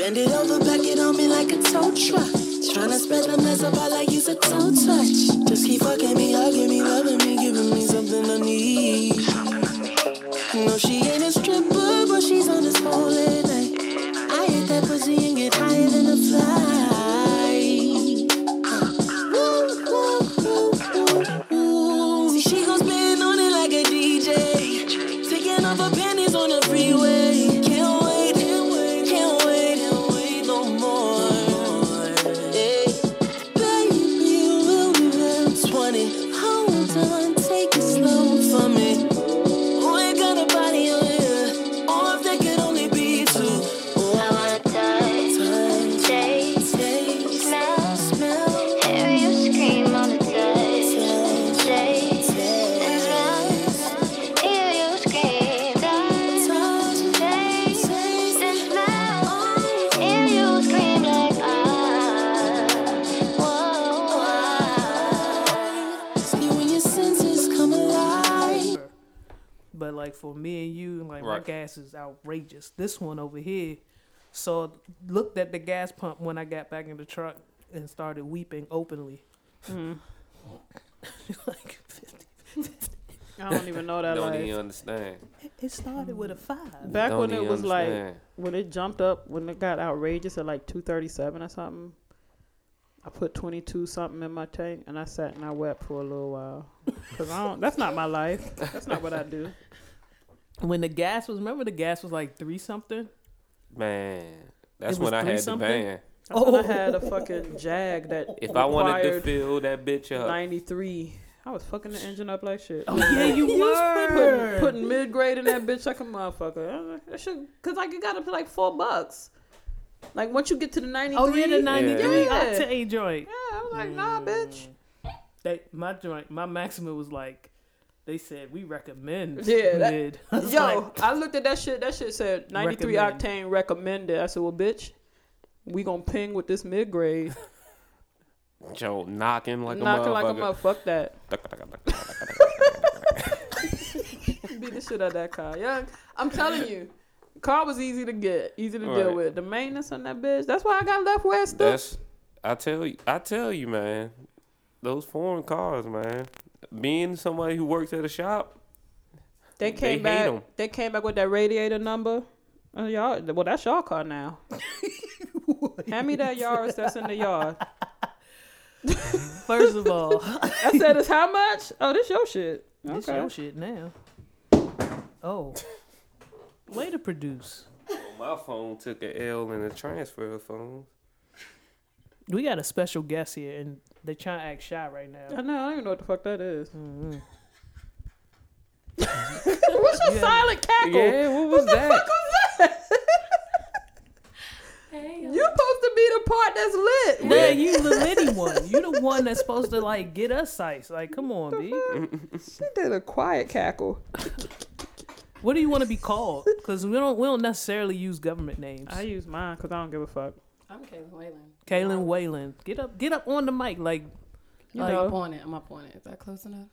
Bend it over, back it on me like a tow truck. Tryna spread the mess up, I like use a toe touch. Just keep fucking me, hugging me, loving me, giving me something I need. No, she ain't a stripper, but she's on this whole outrageous. This one over here, so looked at the gas pump when I got back in the truck and started weeping openly. Mm. like 50. I don't even know that Don't life. even understand. It started with a five. Back Don't when it even was like when it jumped up when it got outrageous at like 237 or something. I put 22 something in my tank and I sat and I wept for a little while because I don't. That's not my life. That's not what I do. When the gas was, remember the gas was like three something. Man, that's when I three had the van. That's when I oh. had a fucking Jag that If I wanted to fill that bitch up, 93. I was fucking the engine up like shit. Oh yeah, you were. putting mid grade in that bitch like a motherfucker. I was like, That should, cause like it got up to like four bucks. Like once you get to the 93. oh yeah, the ninety three Yeah. octane joint. Yeah, I was like, nah, bitch. They my joint, my maximum was like, they said we recommend Yeah, that- I Yo, like, I looked at that shit. That shit said 93 Recommend. octane recommended. I said, well, bitch, we gonna ping with this mid grade. Joe knocking like Knocking a like a motherfucker. motherfucker. Fuck that. Beat the shit out of that car. Yeah, I'm telling you. Car was easy to get, easy to deal Right. with. The maintenance on that bitch. That's why I got left west. it stood. That's I tell you, I tell you, man. Those foreign cars, man. Being somebody who works at a shop, They came they hate back. 'em. They came back with that radiator number. Uh, y'all, well, that's your car now. Hand me that Yaris that's in the yard. first of all, I said, "It's how much? Oh, this your shit." this Okay. your shit now. Oh, way to produce. my phone took an L in the transfer of phones. We got a special guest here, and they trying to act shy right now. I know. I don't even know what the fuck that is. Mm-hmm. What's your silent cackle? Yeah, what was that? You're supposed to be the part that's lit. Yeah, you the litty one. You the one that's supposed to like get us ice. Like, come on, B. She did a quiet cackle. What do you want to be called? Because we don't we don't necessarily use government names. I use mine because I don't give a fuck. I'm Kaylin Whalen. Kaylin Whalen, get up, get up on the mic. Like You Like- know, I'm on it. I'm up on it. Is that close enough?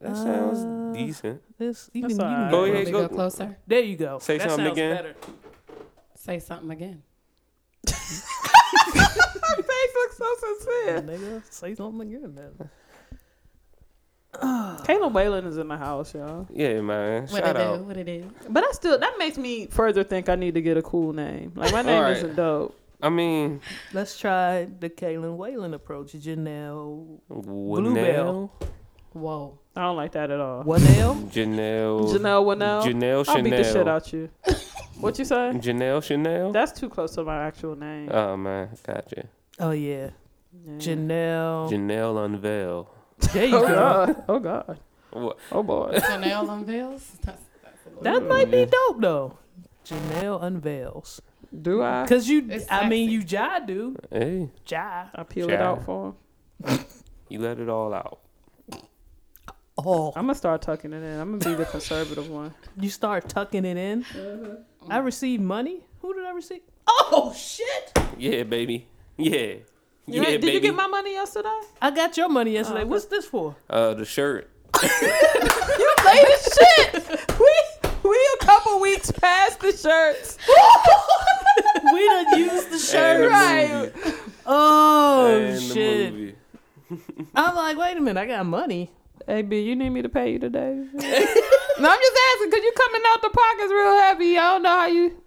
That sounds Uh, decent. this, you That's can, you all can Go ahead, me go- go closer? There you go. Say that something again. Better. Say something again. Her face looks so sincere. Nigga, say something again, man. Kayla Whalen is in the house, y'all. Yeah, man. What Shout it out. do? What it do? But I still that makes me further think I need to get a cool name. Like my name Alright. isn't dope. I mean, Let's try the Kaylin Whalen approach. Janelle, Janelle, Whoa. I don't like that at all. Wanell. Janelle, Janelle Winnell. Janelle I'll beat the shit Chanel, out you. what you say? Janelle Chanel. That's too close to my actual name. Oh man, gotcha. Oh yeah, Yeah. Janelle. Janelle Unveil. there you Oh go. god. Oh god. What? Oh boy. Janelle unveils? That's, that's That might be dope though. Janelle unveils. Do I? Cause you, It's I mean, sexy. you jai do Hey, jai. I peel it Child. out for him. you let it all out. Oh, I'm gonna start tucking it in. I'm gonna be the conservative one. you start tucking it in. Mm-hmm. I received money. Who did I receive? Oh shit! Yeah, baby. Yeah. You yeah, ain't- did baby. you get my money yesterday? I got your money yesterday. okay. What's this for? uh the shirt? You late as shit. We we a couple weeks past the shirts. we done used the shirt. Right. Oh And shit! I'm like, wait a minute, I got money. Hey, B, you need me to pay you today? no, I'm just asking because you coming out the pockets real heavy. I don't know how you.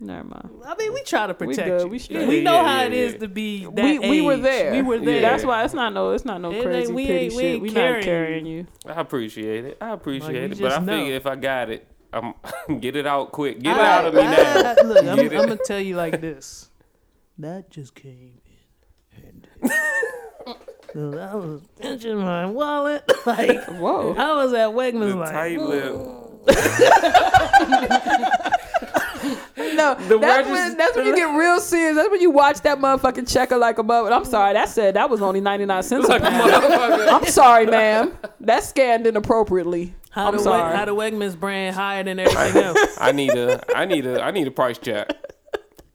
Never mind. I mean, we try to protect good, you. we straight. We know Yeah, how yeah, it is yeah. to be that We we were there. We were there. Yeah. That's why it's not no it's not no It crazy ain't- we pity ain't- we shit. ain't we carrying not carrying you. I appreciate it. I appreciate you it. But I know. figure if I got it, I'm get it out quick. Get it I- out of me now. I- look, I'm, I'm gonna tell you like this. That just came in. And I was pinching my wallet. Like Whoa. I was at Wegmans The like tight lip. No, The that's that's when you get real serious. That's when you watch that motherfucking checker like a bubble. I'm sorry, that said that was only 99 cents Like I'm sorry, ma'am. That's scanned inappropriately. How I'm the sorry. Weg, how the Wegmans brand higher than everything else. I need a I need a I need a price check.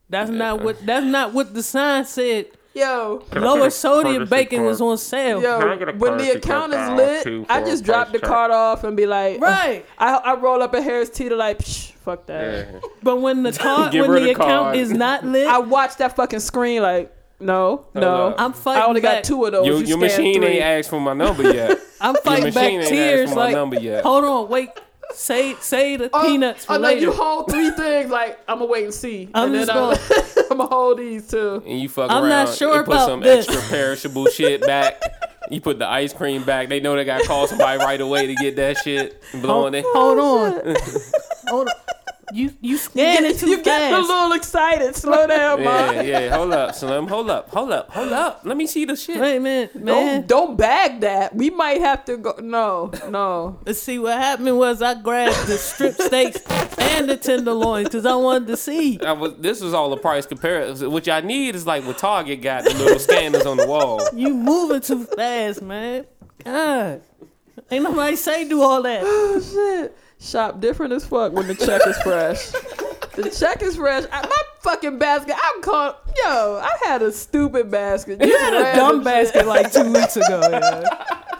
That's not what that's not what the sign said. Yo, Lower sodium courtesy bacon was on sale. yo, Can I get a when the courtesy account card is lit, too, I for just a drop price the check? card off and be like, Right. I, I roll up a Harris Teeter like, Psh, fuck that. Yeah. But when the card Get when rid the the account card. is not lit, I watch that fucking screen like, no, no. up. I'm fighting I only back. got two of those. Your, you your machine three. ain't asked for my number yet. I'm Your fighting back machine ain't tears asked for my like number yet. hold on, wait. Say say the Oh, peanuts for I know later. you hold three things like I'm gonna wait and see. I'm and just then I'm gonna hold these too. and you fuck I'm around. not sure you put some this. extra perishable shit back. You put the ice cream back. They know they got to call somebody right away to get that shit. Blowing it. Hold on. Hold on. You you scan it too you get a little excited. Slow down, Yeah, man. yeah. Hold up, Slim. Hold up, hold up, hold up. Let me see the shit. Wait a minute, Don't, man. don't bag that. We might have to go. No, no. Let's see what happened was I grabbed the strip steaks and the tenderloins because I wanted to see. I was, this is all the price comparison. What y'all need is like what Target got the little scanners on the wall. You moving too fast, man. God. Ain't nobody say do all that. Oh shit. Shop different as fuck when the check is fresh. The check is fresh. I, my fucking basket. I'm called. Yo, I had a stupid basket. You had a dumb basket like two weeks ago. Yeah.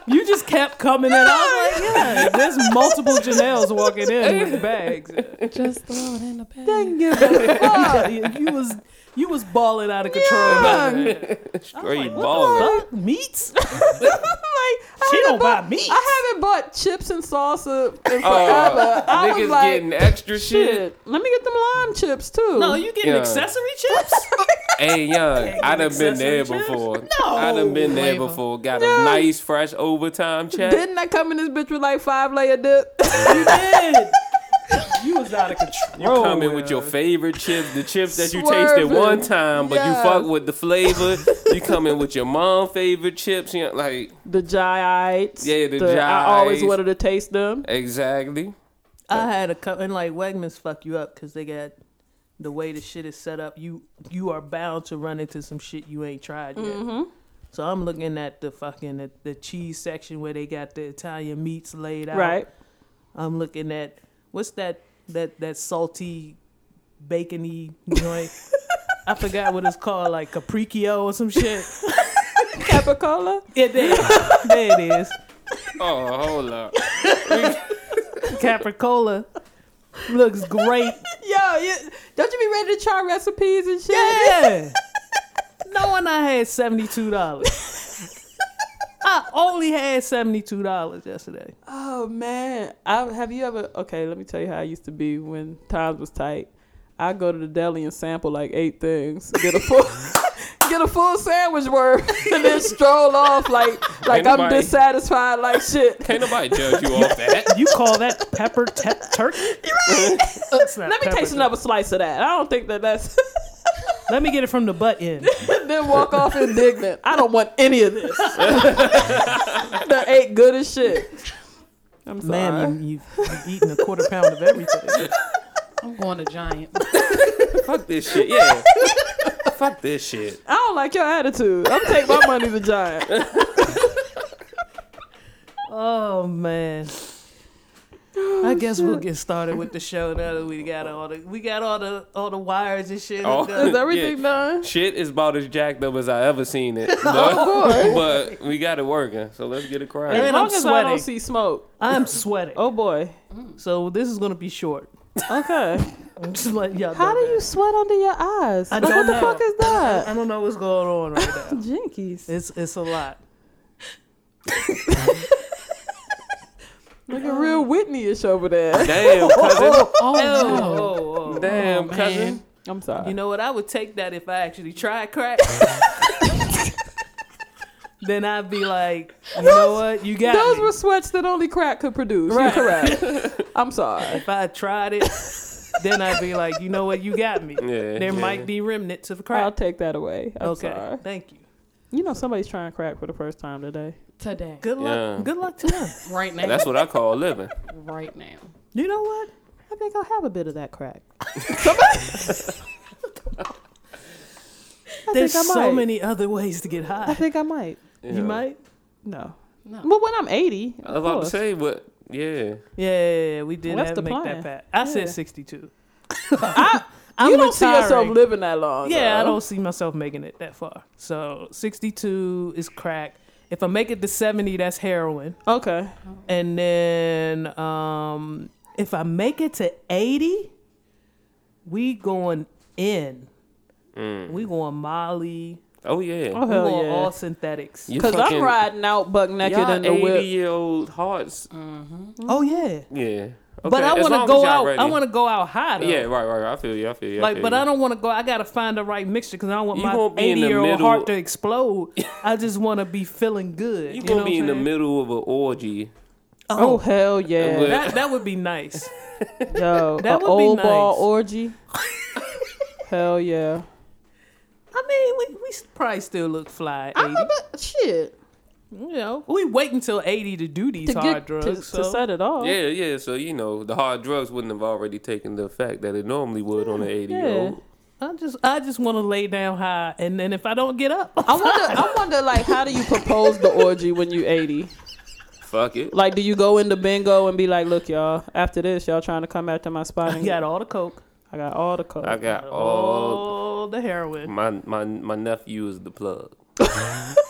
You just kept coming in. I was like, yeah, there's multiple Janelles walking in with bags. Just throw it in the bag. Yeah, you was you was balling out of control. Yeah. Straight What balling. Meats? like, She haven't don't buy bought- meats. I haven't bought chips and salsa in oh, forever. Oh, I was niggas like, getting extra shit. shit. Let me get them lime chips too. No, you getting Yeah. accessory chips? Hey, young, I done been there chips? before. No, I done been there Flavor. before. Got Yeah. a nice, fresh overtime check. Didn't I come in this bitch with like five layer dip? you did. You was out of control. You come in with your favorite chips, the chips that you tasted one time, but you fuck with the flavor. you come in with your mom favorite chips, you know, like The Jaiites. Yeah, the I always wanted to taste them. exactly. I had a couple, and like Wegmans fuck you up because they got the way the shit is set up. You you are bound to run into some shit you ain't tried yet. Mm-hmm. So I'm looking at the fucking the, the cheese section where they got the Italian meats laid out. Right. I'm looking at what's that that that salty bacony joint. I forgot what it's called, like capriccio or some shit. Capicola. Yeah, there, there it is. Oh, hold up. Capricola looks great. Yo, you, don't you be ready to try recipes and shit? Yeah. Knowing I had seventy two dollars. I only had seventy two dollars yesterday. Oh man, I, have you ever? Okay, let me tell you how I used to be when times was tight. I go to the deli and sample like eight things, get a full, get a full sandwich worth, and then stroll off like like Ain't I'm dissatisfied like shit. Can't nobody judge you off that. You call that pepper te- turkey? That's not Let me taste another slice of that. I don't think that that's. Let me get it from the butt end. then walk off indignant. I don't want any of this. that ain't good as shit. I'm sorry. Man, you, you've, you've eaten a quarter pound of everything. I'm going to Giant. Fuck this shit. Yeah. Fuck this shit. I don't like your attitude. I'm taking my money to Giant. Oh man. I oh, guess we'll get started with the show now that we got all the we got all the all the wires and shit. Oh. done. Is everything Yeah. done? Shit is about as jacked up as I ever seen it. But, boy. but we got it working, so let's get it As crying. And long I'm as I don't see smoke. I'm sweating. Oh boy. So this is gonna be short. Okay. I'm just letting y'all How know do you sweat under your eyes? I Like, don't what the fuck is that? I don't know what's going on right now. Jinkies. It's it's a lot. Looking oh. real Whitney-ish over there. Damn, cousin. Oh, oh, oh, Oh, no. oh, oh. Damn, Oh, man. cousin. I'm sorry. You know what? I would take that if I actually tried crack. then I'd be like, you know what? You got Those me. were sweats that only crack could produce. Right. You're correct. I'm sorry. if I tried it, then I'd be like, you know what? You got me. Yeah, there yeah. might be remnants of crack. I'll take that away. I'm okay, sorry. thank you. You know somebody's trying crack for the first time today. Today. Good luck. Yeah. Good luck to them. Right now. That's what I call living. right now. You know what? I think I'll have a bit of that crack. I There's think I so might. many other ways to get high. I think I might. Yeah. You might. No. No. But when I'm 80, I was of about to course. say, but yeah. Yeah, yeah, yeah, we did What's have the to make plan? that pat. I Yeah. said 62. I, I'm you don't see yourself living that long. Yeah, I don't see myself making it that far. So 62 is crack. If I make it to 70, that's heroin. Okay. And then um, if I make it to 80, we going in. Mm. We going Molly. Oh yeah. Oh, we hell going yeah. all synthetics. Because I'm riding out buck naked y'all in the 80 whip. year old hearts. Oh yeah. Yeah. But I want to go out. ready. I want to go out high though. Yeah, right, right, right. I feel you. I feel you. I Like, feel but you. I don't want to go. I gotta find the right mixture because I don't want You my gonna be in the eighty-year-old heart to explode. I just want to be feeling good. You know gonna what be I'm in the middle of an orgy. Oh, oh, hell yeah. But- That that would be nice. Yo, That a would be old ball nice. orgy. hell yeah. I mean, we, we probably still look fly. At 80. but shit. You know, we wait until eighty to do these To hard get drugs. to, so. to set it off. Yeah, yeah. So you know, the hard drugs wouldn't have already taken the effect that it normally would on an eighty year old. I just I just want to lay down high, and then if I don't get up, I wonder. I wonder, like, how do you propose the orgy when you 80? Fuck it. Like, do you go into bingo and be like, "Look, y'all, after this, y'all trying to come after my spot?" I And got all the coke, I got all the coke. I got all all the heroin. my my my nephew is the plug.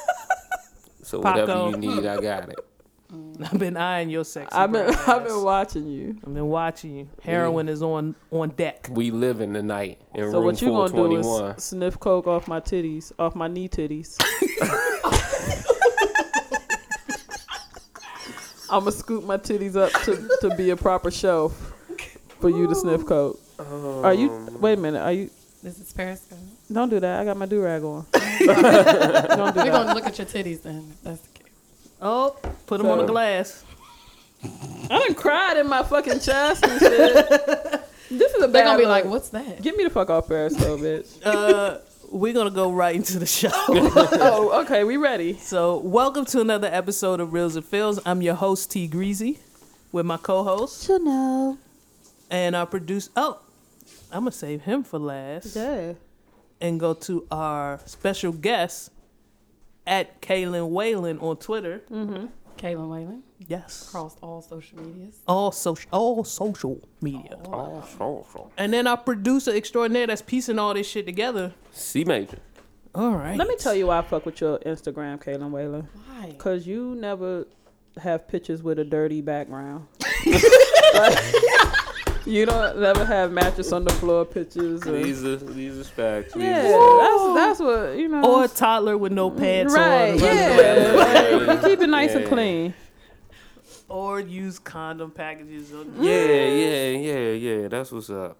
so Paco. whatever you need, I got it. I've been eyeing your sexy. I've been, brown I've been watching you. I've been watching you. Heroin is on on deck. We live in the night in So room what you four gonna do is sniff coke off my titties, off my knee titties. I'm gonna scoop my titties up to, to be a proper shelf for you to sniff coke. Are you? Um, Wait a minute. Are you? This is Periscope. Don't do that. I got my do rag on. Don't We're that. going to look at your titties then. if That's the case. Oh, put them on the glass. I done cried in my fucking chest and shit. This is a bad. They're going to be look. like, what's that? Get me the fuck off Periscope, bitch. Uh, we're gonna go right into the show. oh, okay. We ready? so, welcome to another episode of Reels and Fills. I'm your host T Greasy, with my co-host Chanel. and our producer. Oh, I'm gonna save him for last Yeah. And go to our special guest at Kaylin Whalen on Twitter. Mm-hmm. Kaylin Whalen. Yes, Across all social medias. all social, all social media. All, so, so. And then our producer extraordinaire that's piecing all this shit together. C major. All right. Let me tell you why I fuck with your Instagram, Kaylin Whalen. Why? Cause you never have pictures with a dirty background. you don't never have mattress on the floor pictures. Or, These are these are facts. These yeah, are- that's that's what you know. Or a toddler with no pants right, on. yeah. Right. Like, keep it nice and clean. Or use condom packages. Or, Yeah, yeah, yeah, yeah. That's what's up.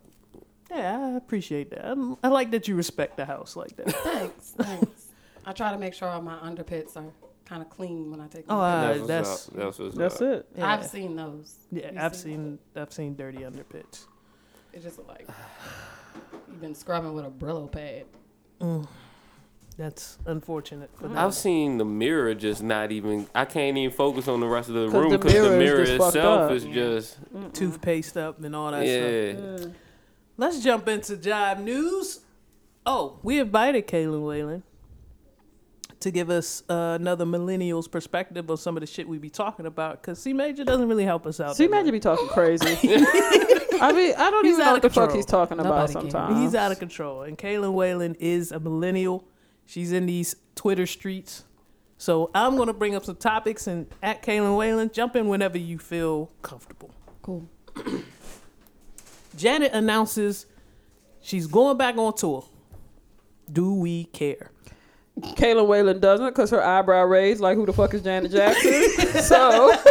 Yeah, I appreciate that. I, I like that you respect the house like that. Thanks. Thanks. I try to make sure all my underpits are kind of clean when I take them. Oh, uh, That's that's- That's what's That's up. it. Yeah. I've seen those. Yeah, You I've see? seen I've seen dirty underpits. It just like you've been scrubbing with a Brillo pad. That's unfortunate for them. I've seen the mirror just not even. I can't even focus on the rest of the 'Cause room because the mirror is mirror just fucked itself up. is just Toothpaste up and all that stuff. yeah. Let's jump into job News. Oh, we invited Kaylin Whalen to give us uh, another millennials perspective of some of the shit we be talking about because C Major doesn't really help us out. C Major be talking crazy. I mean, I don't He's even know what the fuck control. he's talking about can. sometimes. He's out of control. And Kaylin Whalen is a millennial. She's in these Twitter streets. So I'm going to bring up some topics and at Kaylin Whalen, jump in whenever you feel comfortable. Cool. Janet announces she's going back on tour. Do we care? Kayla Whalen doesn't because her eyebrow raised like who the fuck is Janet Jackson? so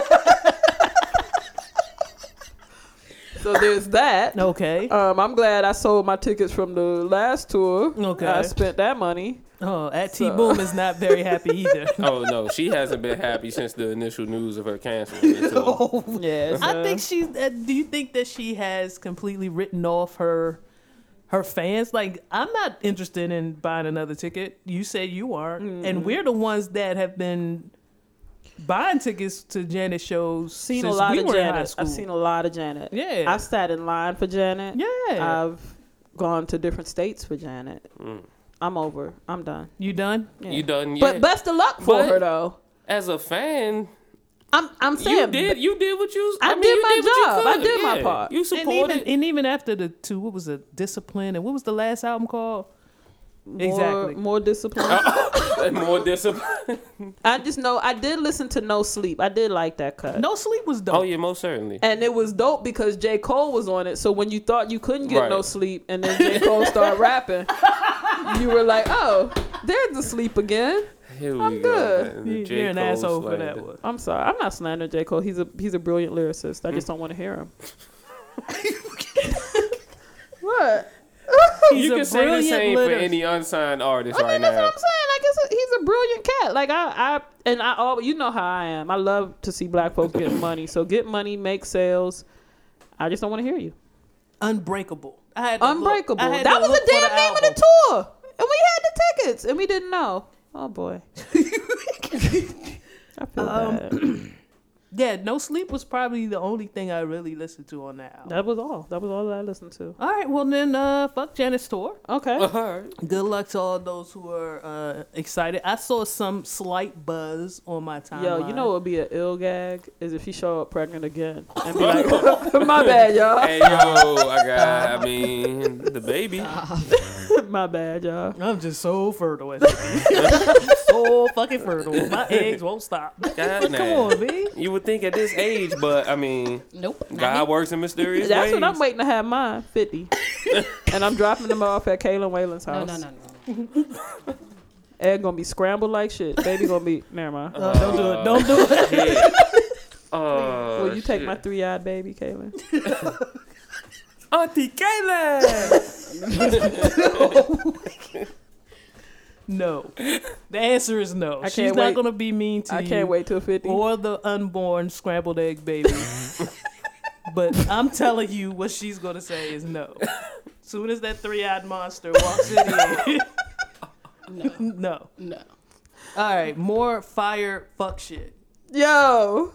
So there's that. Okay. Um, I'm glad I sold my tickets from the last tour. Okay. I spent that money. Oh, at So- T Boom is not very happy either. Oh no, she hasn't been happy since the initial news of her canceling. so- Oh, Yeah. I think she. Uh, do you think that she has completely written off her her fans? Like, I'm not interested in buying another ticket. You said you aren't, Mm-hmm. and we're the ones that have been buying tickets to Janet shows. seen since a lot we of were in high Janet. I've seen a lot of Janet. Yeah. I've sat in line for Janet. Yeah. I've gone to different states for Janet. Mm. I'm over. I'm done. you done? Yeah. You done But best of luck for But- her though. As a fan, I'm I'm saying you did you did what you. I mean, did you my what you job. I could. did my part. You And supported. even, and even after the two, what was it? Discipline, and what was the last album called? more, Exactly. more discipline. more discipline. I just know I did listen to No Sleep. I did like that cut. No Sleep was dope. Oh yeah, most certainly. And it was dope because J. Cole was on it. So when you thought you couldn't get Right. no sleep and then J. Cole started rapping, you were like, oh, there's the sleep again. Here we I'm go. good. man. You- J. You're an Cole asshole for that one. I'm sorry. I'm not slandering J. Cole. He's a he's a brilliant lyricist. I just don't want to hear him. what? He's you can say the brilliant same for any unsigned artist I mean, right that's now. what I'm saying. Like, it's a, he's a brilliant cat. Like, I, I, and I, all you know how I am. I love to see black folks get money. So get money, make sales. I just don't want to hear you. Unbreakable. I had to look- Unbreakable. I had That was the for damn name of the tour, and we had the tickets, and we didn't know. Oh boy. I feel Um, bad. Yeah, No Sleep was probably the only thing I really listened to on that album. That was all. That was all that I listened to. All right, well then, uh, fuck Janet's tour. Okay. Alright. Good luck to all those who are uh, excited. I saw some slight buzz on my timeline. Yo, you know what would be an ill gag is if she show up pregnant again and be like, "My bad, y'all. Hey yo, I got. I mean, the baby. My bad, y'all." I'm just so fertile. so fucking fertile. My eggs won't stop. God Come damn. on, B. You would think at this age, but I mean, Nope. God me. works in mysterious That's ways. what I'm waiting to have mine, fifty, and I'm dropping them off at Kaylin Whalen's house. no, no, no. Egg gonna be scrambled like shit. Baby gonna be. Never mind. Uh, don't do it. Don't do it. Yeah. Oh, Will you take shit. my three-eyed baby, Kaylin? Auntie Kayla? No. The answer is no. I She's can't wait. gonna be mean to I you. can't wait till fifty. Or the unborn scrambled egg baby. but I'm telling you, what she's gonna say is no. Soon as that three-eyed monster walks in No, no. no. All right, more fire fuck shit. Yo,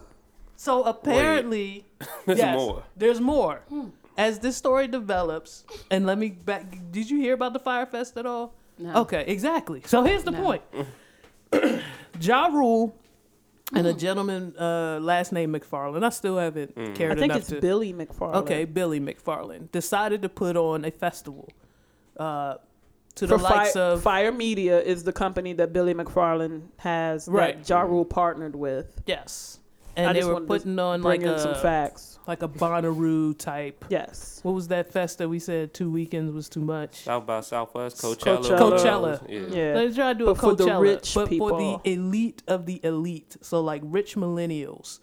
So apparently, There's yes, more. There's more. Hmm. As this story develops, and let me back. Did you hear about the Fyre Fest at all? No. Okay, exactly. So here's the No. point. ja Rule and a gentleman, uh, last name McFarland. I still haven't cared I think enough it's to. Billy McFarland. Okay, Billy McFarland decided to put on a festival uh, to the For likes Fi- of Fyre Media is the company that Billy McFarland has Right. that Ja Rule partnered with. yes, I and they were putting on like a some facts. like a Bonnaroo type. Yes. What was that fest that we said two weekends was too much? South by Southwest, Coachella. Coachella. Coachella. Yeah. Yeah. They try to do But a for the Coachella, rich but people. for the elite of the elite. So like rich millennials,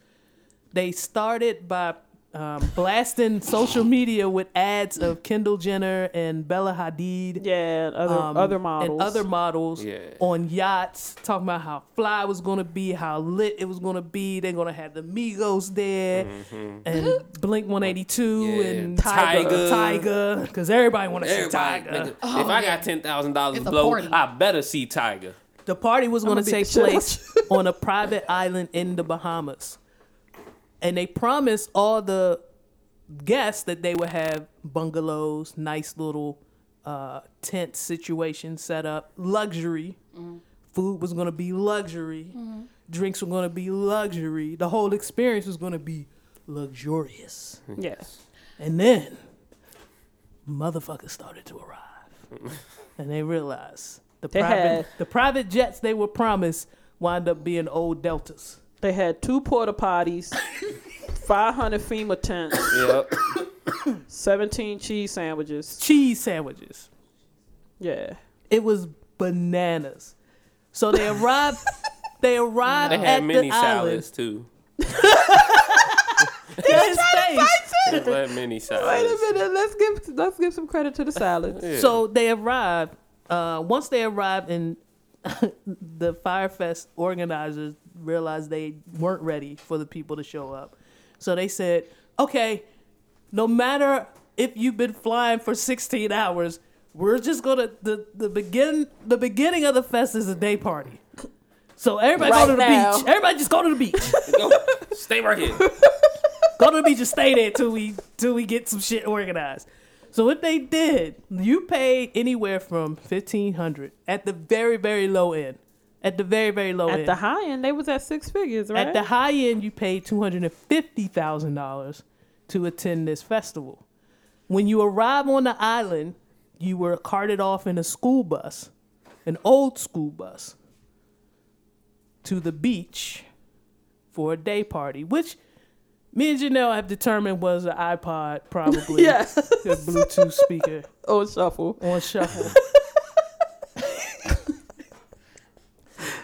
they started by um, blasting social media with ads of Kendall Jenner and Bella Hadid. Yeah, and other um, other models. and other models Yeah. on yachts, talking about how fly it was gonna be, how lit it was gonna be. They're gonna have the Migos there, and Blink One Eighty Two Mm-hmm. Yeah. and Tyga. Tyga, because everybody want to see Tyga. nigga, if I got ten thousand dollars It's to blow. I better see Tyga. The party was going to I'ma take the shit out place on a private island in the Bahamas. And they promised all the guests that they would have bungalows, nice little uh, tent situation set up, luxury. Food was going to be luxury. Drinks were going to be luxury. The whole experience was going to be luxurious. yes. And then motherfuckers started to arrive. and they realized the They private had- the private jets they were promised wind up being old deltas. They had two porta potties, 500 FEMA tents, Yep. 17 cheese sandwiches. cheese sandwiches. Yeah. It was bananas. So they arrived. they arrived They at had mini the island. salads too. His face. They had mini salads. Wait a minute. Let's give let's give some credit to the salads. Yeah. So they arrived. Uh, once they arrived, and the Fyrefest organizers realized they weren't ready for the people to show up. So they said, "Okay, no matter if you've been flying for 16 hours, we're just gonna the the begin the beginning of the fest is a day party. So everybody Right go to the now. beach. Everybody just go to the beach. Go, stay right here. go to the beach and stay there till we till we get some shit organized. So what they did, you paid anywhere from fifteen hundred at the very very low end. At the very very low At end. At the high end, they was at six figures, right? At the high end, you paid two hundred and fifty thousand dollars to attend this festival. When you arrive on the island, you were carted off in a school bus, an old school bus, to the beach for a day party, which me and Janelle have determined was an iPod, probably yeah. a Bluetooth speaker oh, shuffle. on shuffle.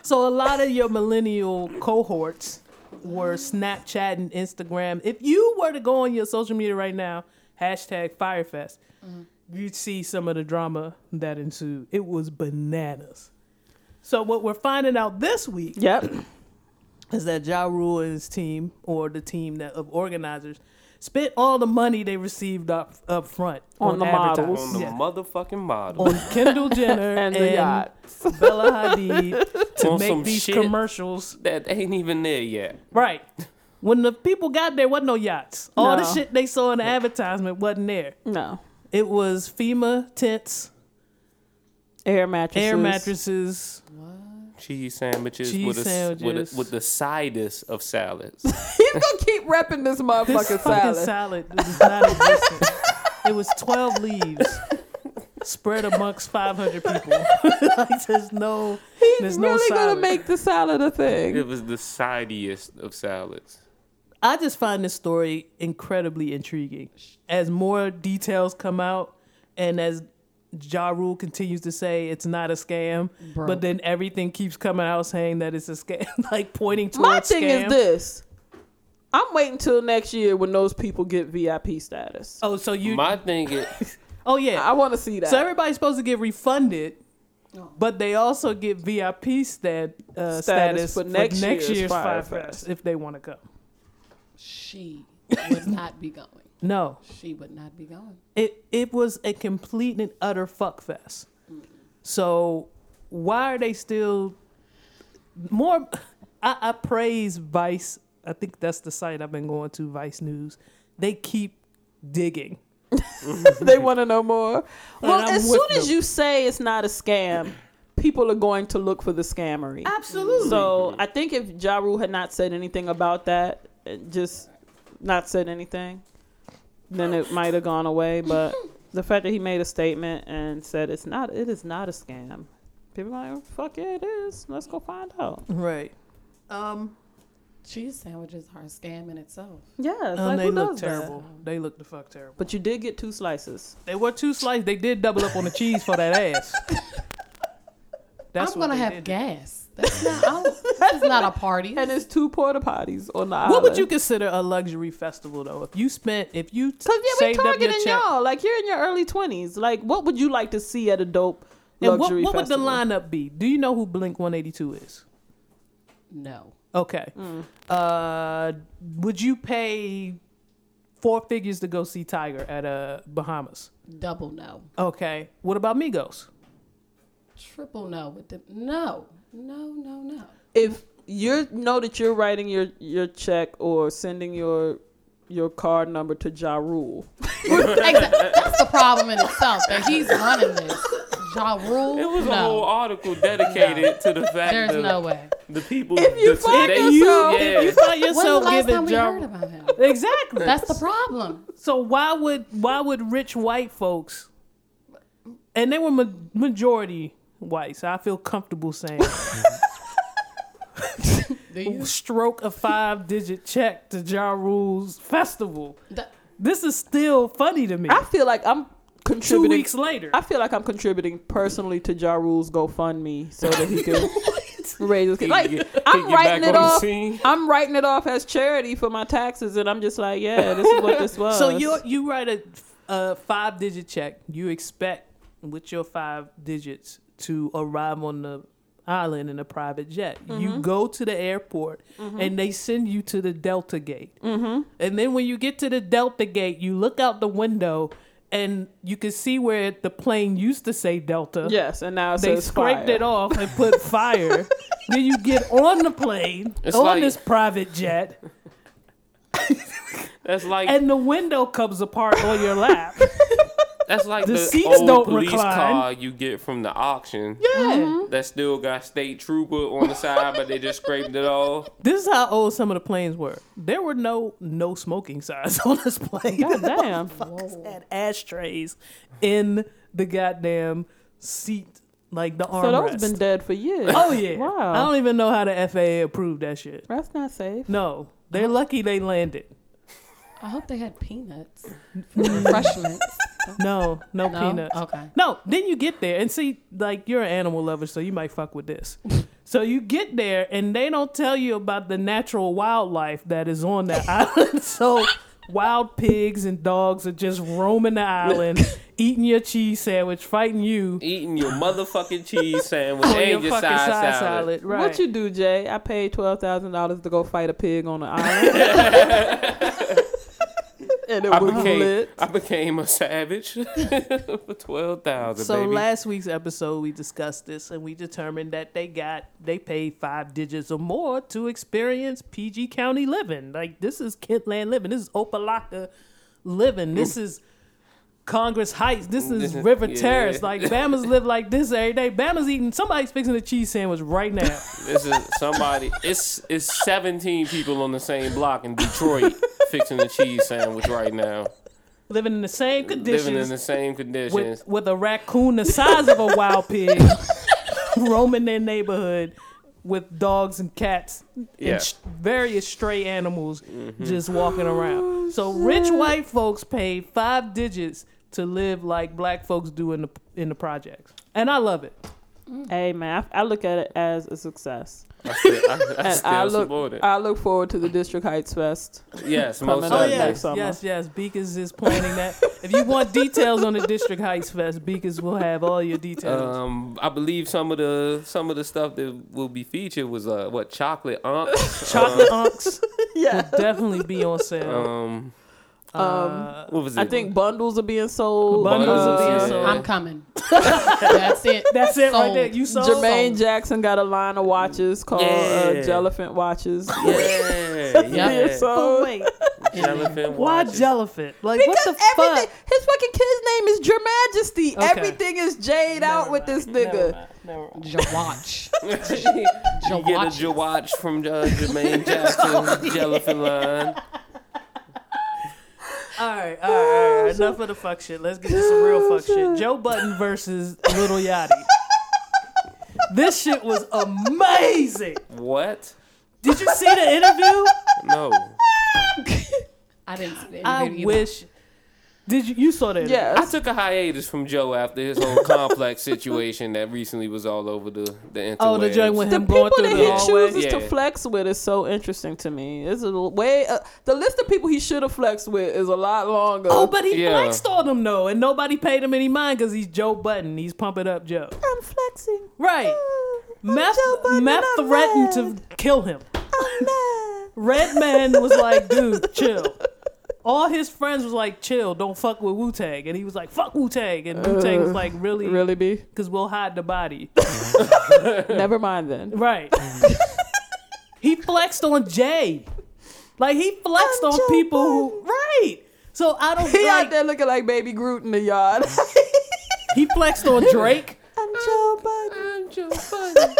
so a lot of your millennial cohorts were Snapchat and Instagram. If you were to go on your social media right now, hashtag Fyrefest, mm-hmm. you'd see some of the drama that ensued. It was bananas. So what we're finding out this week Yep. Is that Ja Rule and his team, or the team that, of organizers, spent all the money they received up up front On the advertising. models. On the Yeah. motherfucking model. on Kendall Jenner And and, the yacht. Bella Hadid to On make some these commercials. that ain't even there yet. Right. When the people got there, wasn't no yachts. All the shit they saw in the advertisement wasn't there. No. It was FEMA tents, Air mattresses. air mattresses. Cheese sandwiches Cheese with a, s- sandwiches. with a, with the sidest of salads. He's gonna keep repping this This motherfucking fucking salad. salad is not existent. it was 12 leaves spread amongst 500 people. like, there's no, He's there's no really gonna make the salad a thing. it was the sidiest of salads. I just find this story incredibly intriguing. As more details come out, and as Ja Rule continues to say it's not a scam, Bro. but then everything keeps coming out saying that it's a scam, like pointing to My thing scam. is this. I'm waiting till next year when those people get VIP status. Oh, so you? My thing is, oh yeah. I want to see that. so everybody's supposed to get refunded, Oh. but they also get VIP stat, uh, Status status, for for next next, year's year's Fire Fyre Fest. Fest if they want to come. She would not be going. No, She would not be going. it it was a complete and utter fuck fest. So why are they still more? I, I praise Vice. I think that's the site I've been going to. Vice News. They keep digging. they want to know more. Well, as with soon as them. you say it's not a scam, people are going to look for the scammery. Absolutely. So I think if Ja Rule had not said anything about that, just not said anything, then it might have gone away. But the fact that he made a statement and said it's not, it is not a scam. People are like, fuck yeah, it is. Let's go find out. right. Um. Cheese sandwiches are a scam in itself. Yeah, it's And like, they who look does that? terrible. They look the fuck terrible. But you did get two slices. They were two slices. They did double up on the cheese for that ass. That's I'm gonna have did. gas. That's not. I don't, that's not a party. And it's two porta potties on the island. What would you consider a luxury festival though? If you spent, if you Cause yeah, we saved up your targeting check, y'all. Like you're in your early twenties. Like, what would you like to see at a dope and what, luxury what would the lineup be? Do you know who Blink One Eighty Two is? no. Okay. Mm. Uh, would you pay four figures to go see Tyga at uh Bahamas? Double no. Okay. What about Migos? Triple no. With the no. No. No. No. If you know that you're writing your your check or sending your your card number to Ja Rule, exactly. That's the problem in itself that he's running this. Ja Rule. it was no. a whole article dedicated to the fact There's that no way. the people. If you the, find they- yourself- yeah, You find When's the yourself last time giving we Ja heard about him? exactly. That's the problem. So why would why would rich white folks, and they were ma- majority white, so I feel comfortable saying, Do you? stroke a five digit check to Ja Rule's festival? That, This is still funny to me. I feel like I'm contributing. Two contributing. weeks later. I feel like I'm contributing personally to Ja Rule's GoFundMe so that he can raise his kid. Like get- I'm writing it off. I'm writing it off as charity for my taxes, and I'm just like, yeah, this is what this was. So you you write a, a five digit check. You expect with your five digits to arrive on the island in a private jet. Mm-hmm. You go to the airport and they send you to the Delta Gate. Mm-hmm. And then when you get to the Delta Gate, you look out the window and you can see where the plane used to say Delta. yes, and now it They says scraped fire. it off and put fire. then you get on the plane, It's on like- this private jet, That's like and the window comes apart on your lap. that's like the the, seats old don't police recline. car you get from the auction. Yeah. Mm-hmm. That still got state trooper on the side, but they just scraped it off. This is how old some of the planes were. There were no no smoking signs on this plane. God damn. Motherfuckers had ashtrays in the goddamn seat, like the So armrest. those been dead for years. oh yeah. Wow. I don't even know how the FAA approved that shit. That's not safe. No, they're lucky they landed. I hope they had peanuts for refreshments. No, no, No? peanuts. Okay. No, then you get there and see, like you're an animal lover, so you might fuck with this. so you get there and they don't tell you about the natural wildlife that is on that island. So wild pigs and dogs are just roaming the island, eating your cheese sandwich, fighting you. Eating your motherfucking cheese sandwich and your fucking side, salad. Right. What you do, Jay? I paid twelve thousand dollars to go fight a pig on the island. And it I was became lit. I became a savage for twelve thousand. So baby. last week's episode, we discussed this, and we determined that they got they paid five digits or more to experience PG County living. Like this is Kentland living. This is Opalaka living. This is Congress Heights. This is River yeah. Terrace. Like Bama's live like this every day. Bama's eating. Somebody's fixing a cheese sandwich right now. This is somebody. It's it's seventeen people on the same block in Detroit fixing a cheese sandwich right now, living in the same conditions. living in the same conditions. with with a raccoon the size of a wild pig roaming their neighborhood with dogs and cats Yeah. and sh- various stray animals mm-hmm. just walking around. So rich white folks pay five digits to live like black folks do in the in the projects, and I love it. Hey man, I, I look at it as a success, I still, I, I still I look it. I look forward to the District Heights Fest. yes, coming most up Oh Saturday, certainly. yes, summer. yes, yes. Beakers is planning that. if you want details on the District Heights Fest, Beakers will have all your details. Um, I believe some of the some of the stuff that will be featured was uh what chocolate unks. Chocolate unks Yeah. will definitely be on sale. Um, Uh, what was it? I think bundles are being sold. Bundles are being Uh, sold. I'm coming. That's it. That's it right Sold. there. You sold. Jermaine Jackson got a line of watches called Yeah. uh, Jellyfant watches. yeah, Being yeah. sold. Oh wait, Elephant why watches. Jellyfin? Like Because what the everything, fuck? his fucking kid's name is Jermajesty. Okay. Everything is jade out with this nigga. Jawatch. You get a Jawatch from uh, Jermaine Jackson, Jellyfin line. All right, all right, all right. Oh, enough of the fuck shit. Let's get to some real fuck oh, shit. Joe Budden versus Lil Yachty. This shit was amazing. What? Did you see the interview? No. I didn't see the I interview either. wish. Did you? You saw that? interview? I took a hiatus from Joe after his whole complex situation that recently was all over the the interwebs. Oh, the joint with The him going people through that the he hallway. chooses to flex with is so interesting to me. It's a way. Uh, the list of people he should have flexed with is a lot longer. Oh, but he Yeah. flexed on him though, and nobody paid him any mind because he's Joe Budden. He's pumping up Joe. I'm flexing. Right. I'm Meth, meth threatened red. to kill him. I'm mad. Redman was like, dude, chill. All his friends was like, chill, don't fuck with Wu Tang. And he was like, fuck Wu Tang. And Wu Tang was uh, like, really? Really be? Because we'll hide the body. Never mind then. right. he flexed on Jay. Like, he flexed I'm on Joe people who. Right. So I don't He like. out there looking like Baby Groot in the yard. He flexed on Drake. I'm Joe Budden. I'm Joe Budden.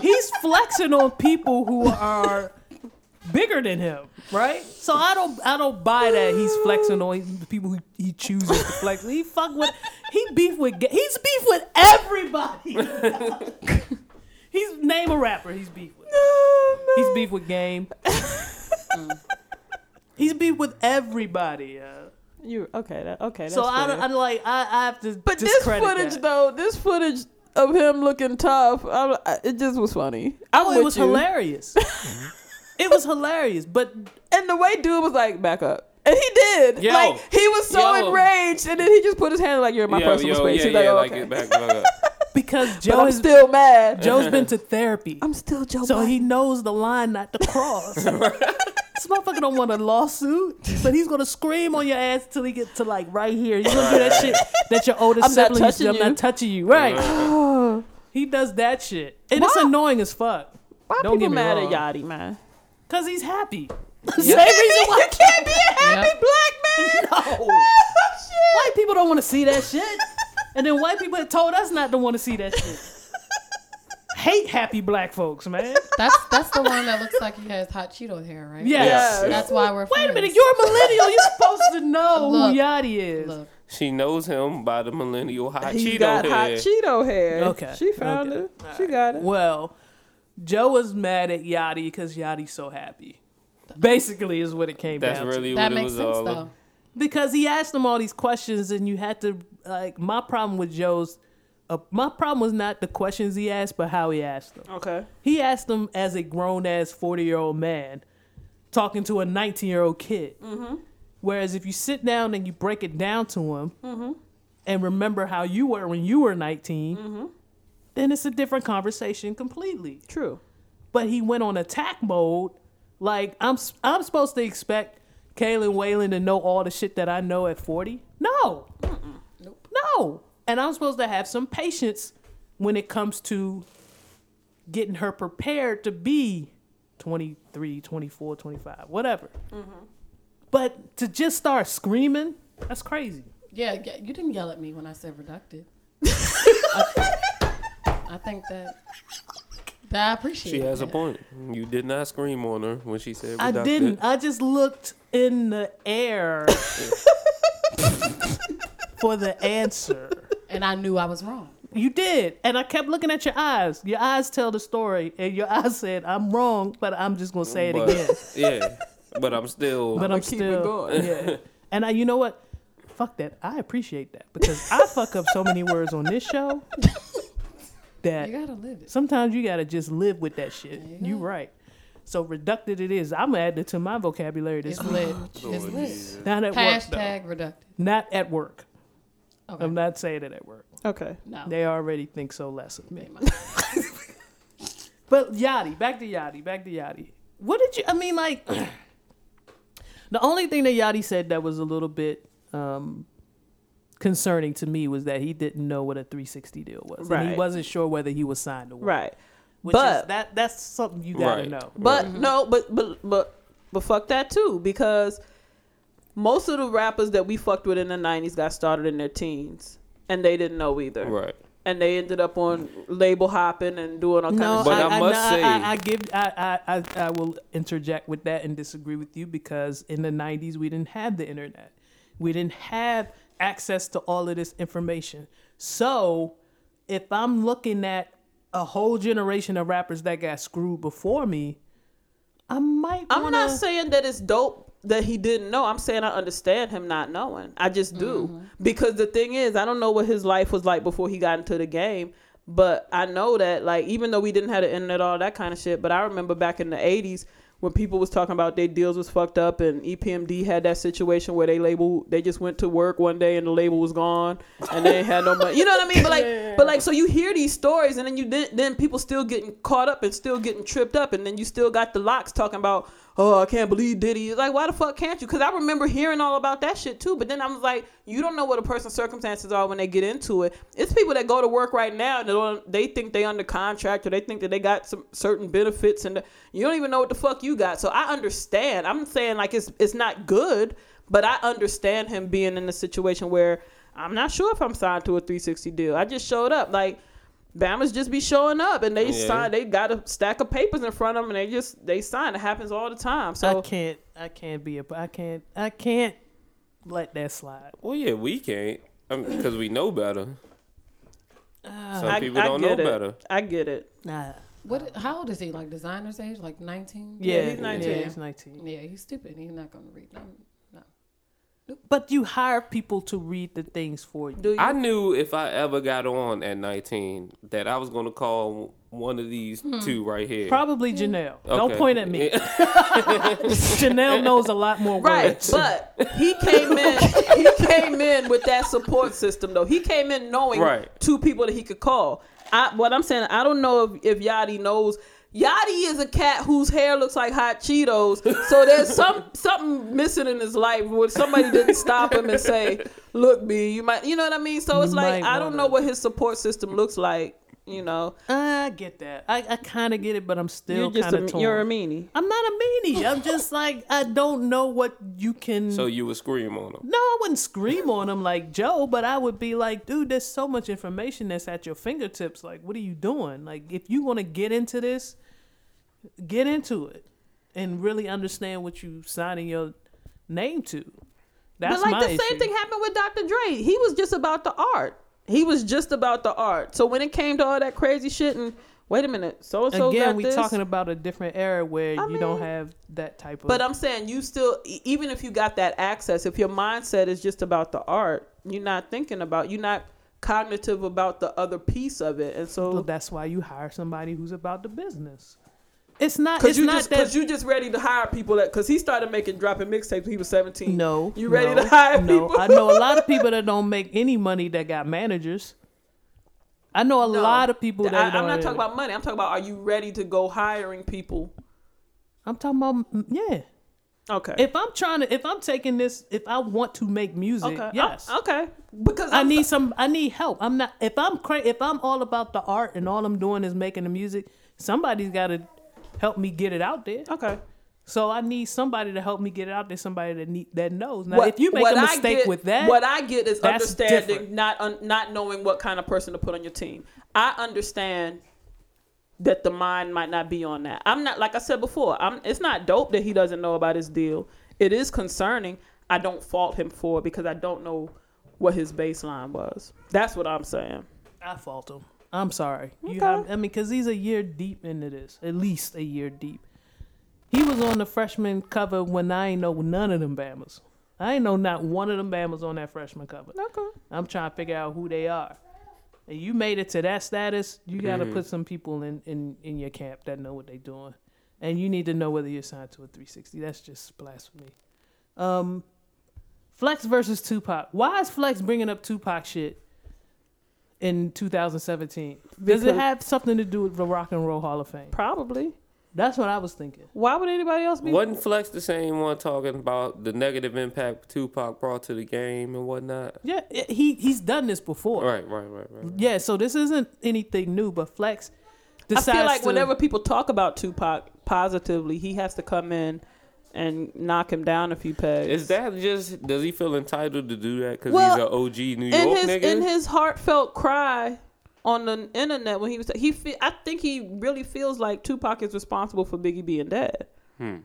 He's flexing on people who are bigger than him, right? So I don't I don't buy that he's flexing on the people who he chooses to flex. He fuck with he beef with he's beef with everybody. he's name a rapper he's beef with. He's beef with Game. He's beef with everybody. Uh, You okay? That okay? That's so I, I'm like, I, I have to. But this footage, that. though, this footage of him looking tough, I, I- it just was funny. I'm Oh, it was you. hilarious. it was hilarious, but and the way dude was like, "Back up," and he did. Yo. like he was so Yo. enraged, and then he just put his hand like, "You're in my yo, personal space." yeah, He's yeah, like, oh, like okay. back, because Joe I'm has, still mad. Joe's been to therapy, I'm still Joe. so Biden. he knows the line not to cross. this motherfucker don't want a lawsuit, but he's gonna scream on your ass till he gets to like right here. He's gonna do that shit that your older I'm not touching do. I'm not touching you, right? he does that shit, and it's annoying as fuck. Why Don't people get mad wrong. at Yachty, man? Cause he's happy. You Same reason why you can't be a happy Yep. black man. No. Oh, white people don't want to see that shit. And then white people have told us not to want to see that shit. Hate happy black folks, man. That's that's the one that looks like he has hot Cheeto hair, right? Yes. Yes. That's why we're Wait a friends. minute, you're a millennial. You're supposed to know Look. who Yachty is. Look, She knows him by the millennial hot He Cheeto got head. hot Cheeto hair. Okay. She found Okay. it. She got it. Well, Joe was mad at Yachty because Yachty's so happy. Basically, is what it came back to. That's down really that what it makes was sense all. though. because he asked them all these questions and you had to like my problem with joe's uh, my problem was not the questions he asked but how he asked them Okay. he asked them as a grown-ass 40-year-old man talking to a 19-year-old kid mm-hmm. whereas if you sit down and you break it down to him mm-hmm. and remember how you were when you were 19 mm-hmm. Then it's a different conversation completely True. but he went on attack mode. Like I'm, I'm supposed to expect Kaylin Whalen to know all the shit that I know at 40. No, no, and I'm supposed to have some patience when it comes to getting her prepared to be 23, 24, 25, whatever. Mm-hmm. But to just start screaming, that's crazy. Yeah, you didn't yell at me when I said reducted. I, I think that that I appreciate. She has a point. You did not scream on her when she said I didn't. I just looked in the air for the answer. and I knew I was wrong. You did. And I kept looking at your eyes. Your eyes tell the story. And your eyes said, I'm wrong, but I'm just going to say it But- again. Yeah, but I'm still. But I'm keep it still. going. Yeah. And I, you know what? Fuck that. I appreciate that because I fuck up so many words on this show that You gotta live it. sometimes you got to just live with that shit. You right. So reducted it is. I'm adding it to my vocabulary this It's week. lit. It's lit. Not at work, though. Hashtag reducted. Not at work. Okay. I'm not saying it at work. Okay. no. They already think so less of me. But Yachty, back to Yachty, back to Yachty. What did you? I mean, like, the only thing that Yachty said that was a little bit um, concerning to me was that he didn't know what a 360 deal was, and he wasn't sure whether he was signed to work. Right. Which But- is, that that's something you gotta Right. know. But no, but but but but fuck that too because most of the rappers that we fucked with in the '90s got started in their teens and they didn't know either. Right. And they ended up on label hopping and doing all kinds No, of But shit. I must no, say- I, I give, I, I, I, I will interject with that and disagree with you because in the '90s we didn't have the internet, we didn't have access to all of this information. So, if I'm looking at a whole generation of rappers that got screwed before me, I might. I'm not saying that it's dope that he didn't know. I'm saying I understand him not knowing. I just do. Mm-hmm. Because the thing is, I don't know what his life was like before he got into the game. But I know that, like, even though we didn't have the internet, all that kind of shit, but I remember back in the 80s when people was talking about their deals was fucked up and EPMD had that situation where they label, they just went to work one day and the label was gone and they had no money. You know what I mean? But like, but like, so you hear these stories and then you then, then people still getting caught up and still getting tripped up and then you still got the locks talking about, oh, I can't believe Diddy. It's like, why the fuck can't you? Because I remember hearing all about that shit too. But then I was like, you don't know what a person's circumstances are when they get into it. It's people that go to work right now and they, think they under contract or they think that they got some certain benefits and you don't even know what the fuck you got. So I understand. I'm saying like it's it's not good, but I understand him being in a situation where I'm not sure if I'm signed to a 360 deal. I just showed up like. Bama's just be showing up and they Yeah. sign. They got a stack of papers in front of them and they just they sign. It happens all the time. So I can't. I can't be a. I can't. I can't let that slide. Well, yeah, we can't because we know better. Ah. Some I, people I don't know get it. better. I get it. Nah. What? How old is he? Like designer's age? Like nineteen? Yeah, he's 19. Yeah, he's 19. Yeah, he's stupid. He's not gonna read them. No. But you hire people to read the things for you. Do you? I knew if I ever got on at 19 that I was going to call one of these hmm. two right here. Probably hmm. Janelle. Don't point at me. Janelle knows a lot more Right, words. but he came in. He came in with that support system, though. He came in knowing Right. two people that he could call. I, what I'm saying, I don't know if, if Yachty knows. Yachty is a cat whose hair looks like hot Cheetos. So there's some something missing in his life where somebody didn't stop him and say, "Look, B, you might," you know what I mean. So it's You like I don't know what his support system looks like. You know, I get that. I, I kind of get it, but I'm still you're just kind a, of torn. you're a meanie. I'm not a meanie. I'm just like I don't know what you can. So you would scream on them? no, I wouldn't scream on them like Joe, but I would be like, dude, there's so much information that's at your fingertips. Like, what are you doing? Like, if you want to get into this, get into it and really understand what you signing your name to. That's but like my the same issue. thing happened with Dr. Dre. He was just about the art. He was just about the art. So when it came to all that crazy shit and wait a minute, so and so Again, we this. talking about a different era where I you don't have that type of. but I'm saying you still, even if you got that access, if your mindset is just about the art, you're not thinking about, you're not cognitive about the other piece of it, and Well, so that's why you hire somebody who's about the business. It's not. because It's you not just that. because you just ready to hire people that because he started making dropping mixtapes when he was 17. no, you ready no, to hire no. people? I know a lot of people that don't make any money that got managers. I know a No. lot of people that I, don't. I'm not talking about money. I'm talking about are you ready to go hiring people? I'm talking about yeah. Okay. If I'm trying to, if I'm taking this, if I want to make music, okay. yes. I- okay. Because I I'm need some. I need help. I'm not. If I'm cra- if I'm all about the art and all I'm doing is making the music, somebody's got to help me get it out there. Okay. So I need somebody to help me get it out there. Somebody that need, that knows. Now, What- if you make a mistake get- with that, what I get is understanding, different. not un, not knowing what kind of person to put on your team. I understand that the mind might not be on that. I'm not like I said before. I'm. It's not dope that he doesn't know about his deal. It is concerning. I don't fault him for it because I don't know what his baseline was. That's what I'm saying. I fault him. I'm sorry. You Okay. have. I mean, because he's a year deep into this. At least a year deep. He was on the freshman cover when I ain't know none of them Bamas. I ain't know not one of them Bamas on that freshman cover. Okay. I'm trying to figure out who they are. And you made it to that status, you got to put some people in, in, in your camp that know what they're doing. And you need to know whether you're signed to a 360. That's just blasphemy. Um, Flex versus Tupac. Why is Flex bringing up Tupac shit in 2017? Does it have something to do with the Rock and Roll Hall of Fame? Probably. That's what I was thinking. Why would anybody else be? Wasn't Flex the same one talking about the negative impact Tupac brought to the game and whatnot? Yeah, he he's done this before. Right, right, right, right. Yeah, so this isn't anything new, but Flex I decides feel like to, whenever people talk about Tupac positively, he has to come in and knock him down a few pegs. Is that just? Does he feel entitled to do that because Well, he's an OG New in York his nigga? in his heartfelt cry on the internet when he was he fe- I think he really feels like Tupac is responsible for Biggie being dead. Hmm.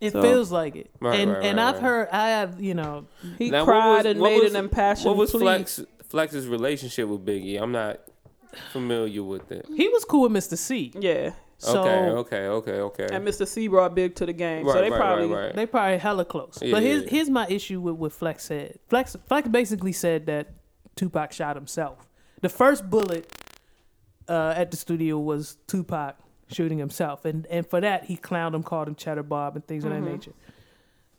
It So- feels like it, Right, and right, and right, I've right. heard I have you know He Now, cried was- and made was- an impassioned What was plea. Flex Flex's relationship with Biggie? I'm not familiar with it. He was cool with Mister Cee. Yeah, So okay, okay, okay, okay. and Mister Cee brought Big to the game, so they right, probably right, right. they probably hella close. Yeah, but here's yeah. here's my issue with what Flex said. Flex Flex basically said that Tupac shot himself. The first bullet uh, at the studio was Tupac shooting himself, and and for that he clowned him, called him Cheddar Bob, and things of that nature.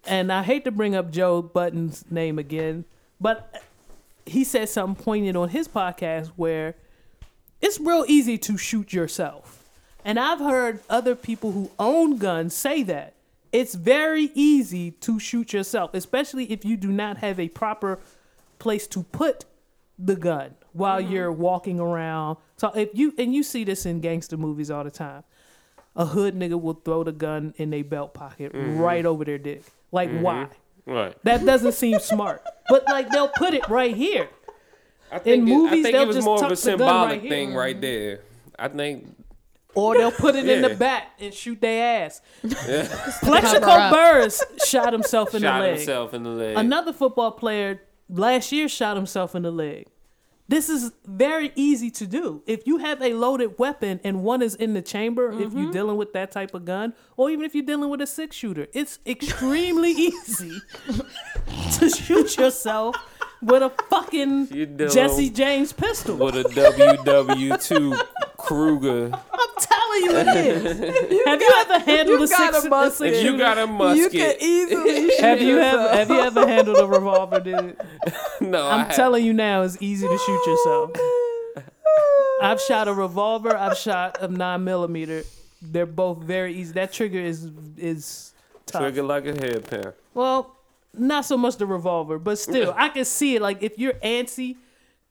And I hate to bring up Joe Budden's name again, but he said something poignant on his podcast where it's real easy to shoot yourself. And I've heard other people who own guns say that. It's very easy to shoot yourself, especially if you do not have a proper place to put the gun while mm-hmm. you're walking around. So if you and you see this in gangster movies all the time. A hood nigga will throw the gun in their belt pocket mm-hmm. right over their dick. Like mm-hmm. why? right. That doesn't seem smart. But like they'll put it right here. I think, it, movies, I think they'll it was just more of a symbolic right here. thing right there. I think Or they'll put it in the Yeah. back and shoot their ass. Cover Plaxico up. Burress shot himself in shot the leg. himself in the leg. Another football player last year shot himself in the leg. this is very easy to do. If you have a loaded weapon and one is in the chamber, if Mm-hmm. you're dealing with that type of gun, or even if you're dealing with a six shooter, it's extremely easy to shoot yourself with a fucking You're dealing Jesse James pistol. with a WW2 Kruger. I'm telling you it is. have you ever handled you a got six, a a musket. six If you got a musket, You can easily shoot Have you ever yourself. have you ever handled a revolver, dude? no, I I'm have- telling you now, it's easy to shoot yourself. I've shot a revolver. I've shot a nine millimeter. They're both very easy. That trigger is is tough. trigger like a headpan. Well, not so much the revolver, but still, I can see it. Like if you're antsy,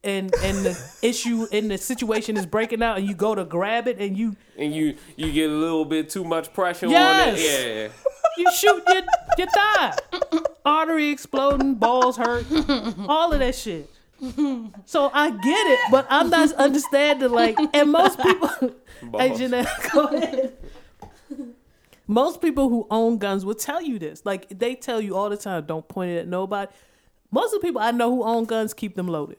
and and the issue and the situation is breaking out, and you go to grab it, and you And you you get a little bit too much pressure Yes. on it. Yeah. you shoot your your thigh, artery exploding, balls hurt, all of that shit. So I get it, but I'm not understanding. Like, and most people, hey Balls. Janelle, go ahead. Most people who own guns will tell you this. Like, they tell you all the time, don't point it at nobody. Most of the people I know who own guns keep them loaded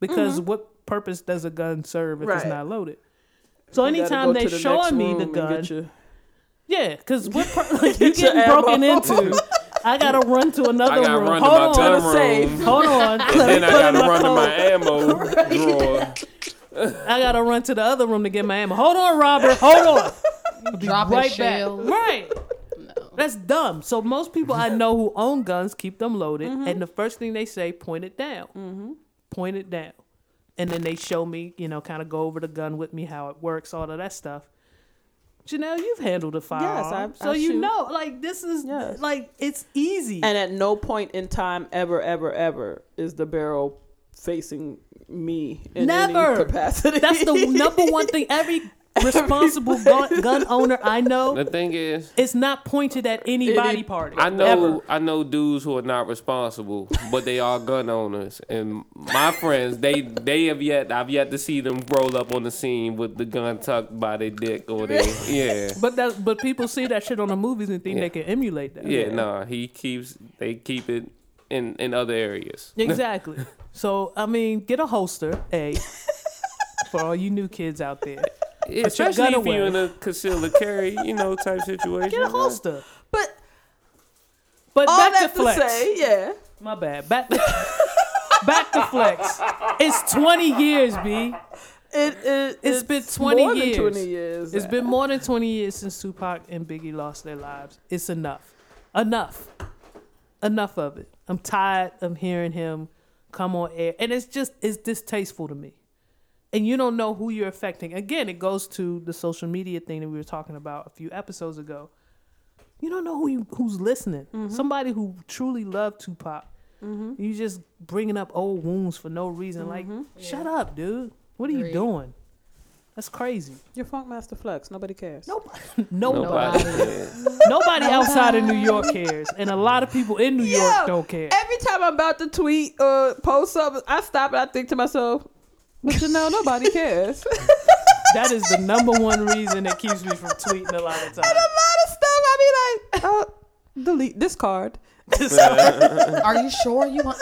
because mm-hmm. what purpose does a gun serve if it's not loaded? So You anytime they to the showing me the room gun, your- yeah, because what per- like, you getting broken into, I gotta run to another I gotta room. run to Hold my on, gun safe. room. hold on. And then I gotta run to my ammo drawer. I gotta run to the other room to get my ammo. Hold on, Robert. Hold on. Be Dropping right shells. back. Right. That's dumb. So most people I know who own guns keep them loaded, mm-hmm. and the first thing they say, point it down. Mm-hmm. Point it down, and then they show me, you know, kind of go over the gun with me, how it works, all of that stuff. Janelle, you've handled a firearm, I- so I you shoot. know, like this is Yes. like it's easy. And at no point in time, ever, ever, ever, is the barrel facing me in Never. any capacity. That's the number one thing. Every responsible gun, gun owner I know The thing is, it's not pointed at any body Any- party. I know Ever. I know dudes who are not responsible, but they are gun owners. And my friends, they they have yet I've yet to see them roll up on the scene with the gun tucked by their dick or they yeah. But that but people see that shit on the movies and think Yeah. they can emulate that. Yeah, nah, he keeps they keep it in in other areas. Exactly. so I mean, get a holster, A, for all you new kids out there. Yeah, your especially gun if you're in a conceal and carry, you know, type situation. Get a holster. But But all back that to to flex. say, yeah. My bad. Back to, back to flex. It's 20 years, B. It, it, It's been 20 more years. Than 20 years. It's been more than 20 years since Tupac and Biggie lost their lives. It's enough. Enough. Enough of it. I'm tired of hearing him come on air. And it's just, it's distasteful to me. And you don't know who you're affecting. Again, it goes to the social media thing that we were talking about a few episodes ago. You don't know who you, who's listening. Mm-hmm. Somebody who truly loved Tupac. Mm-hmm. You just bringing up old wounds for no reason. Like, mm-hmm. shut up, dude. What are you doing? That's crazy. You're Funkmaster Flex. Nobody cares. Nobody, nobody, Nobody. Nobody. nobody outside of New York cares, and a lot of people in New York don't care. Every time I'm about to tweet or post something, I stop and I think to myself, but you know, nobody cares. That is the number one reason it keeps me from tweeting a lot of times. and a times. lot of stuff, I be like, oh, delete this card. Are you sure you want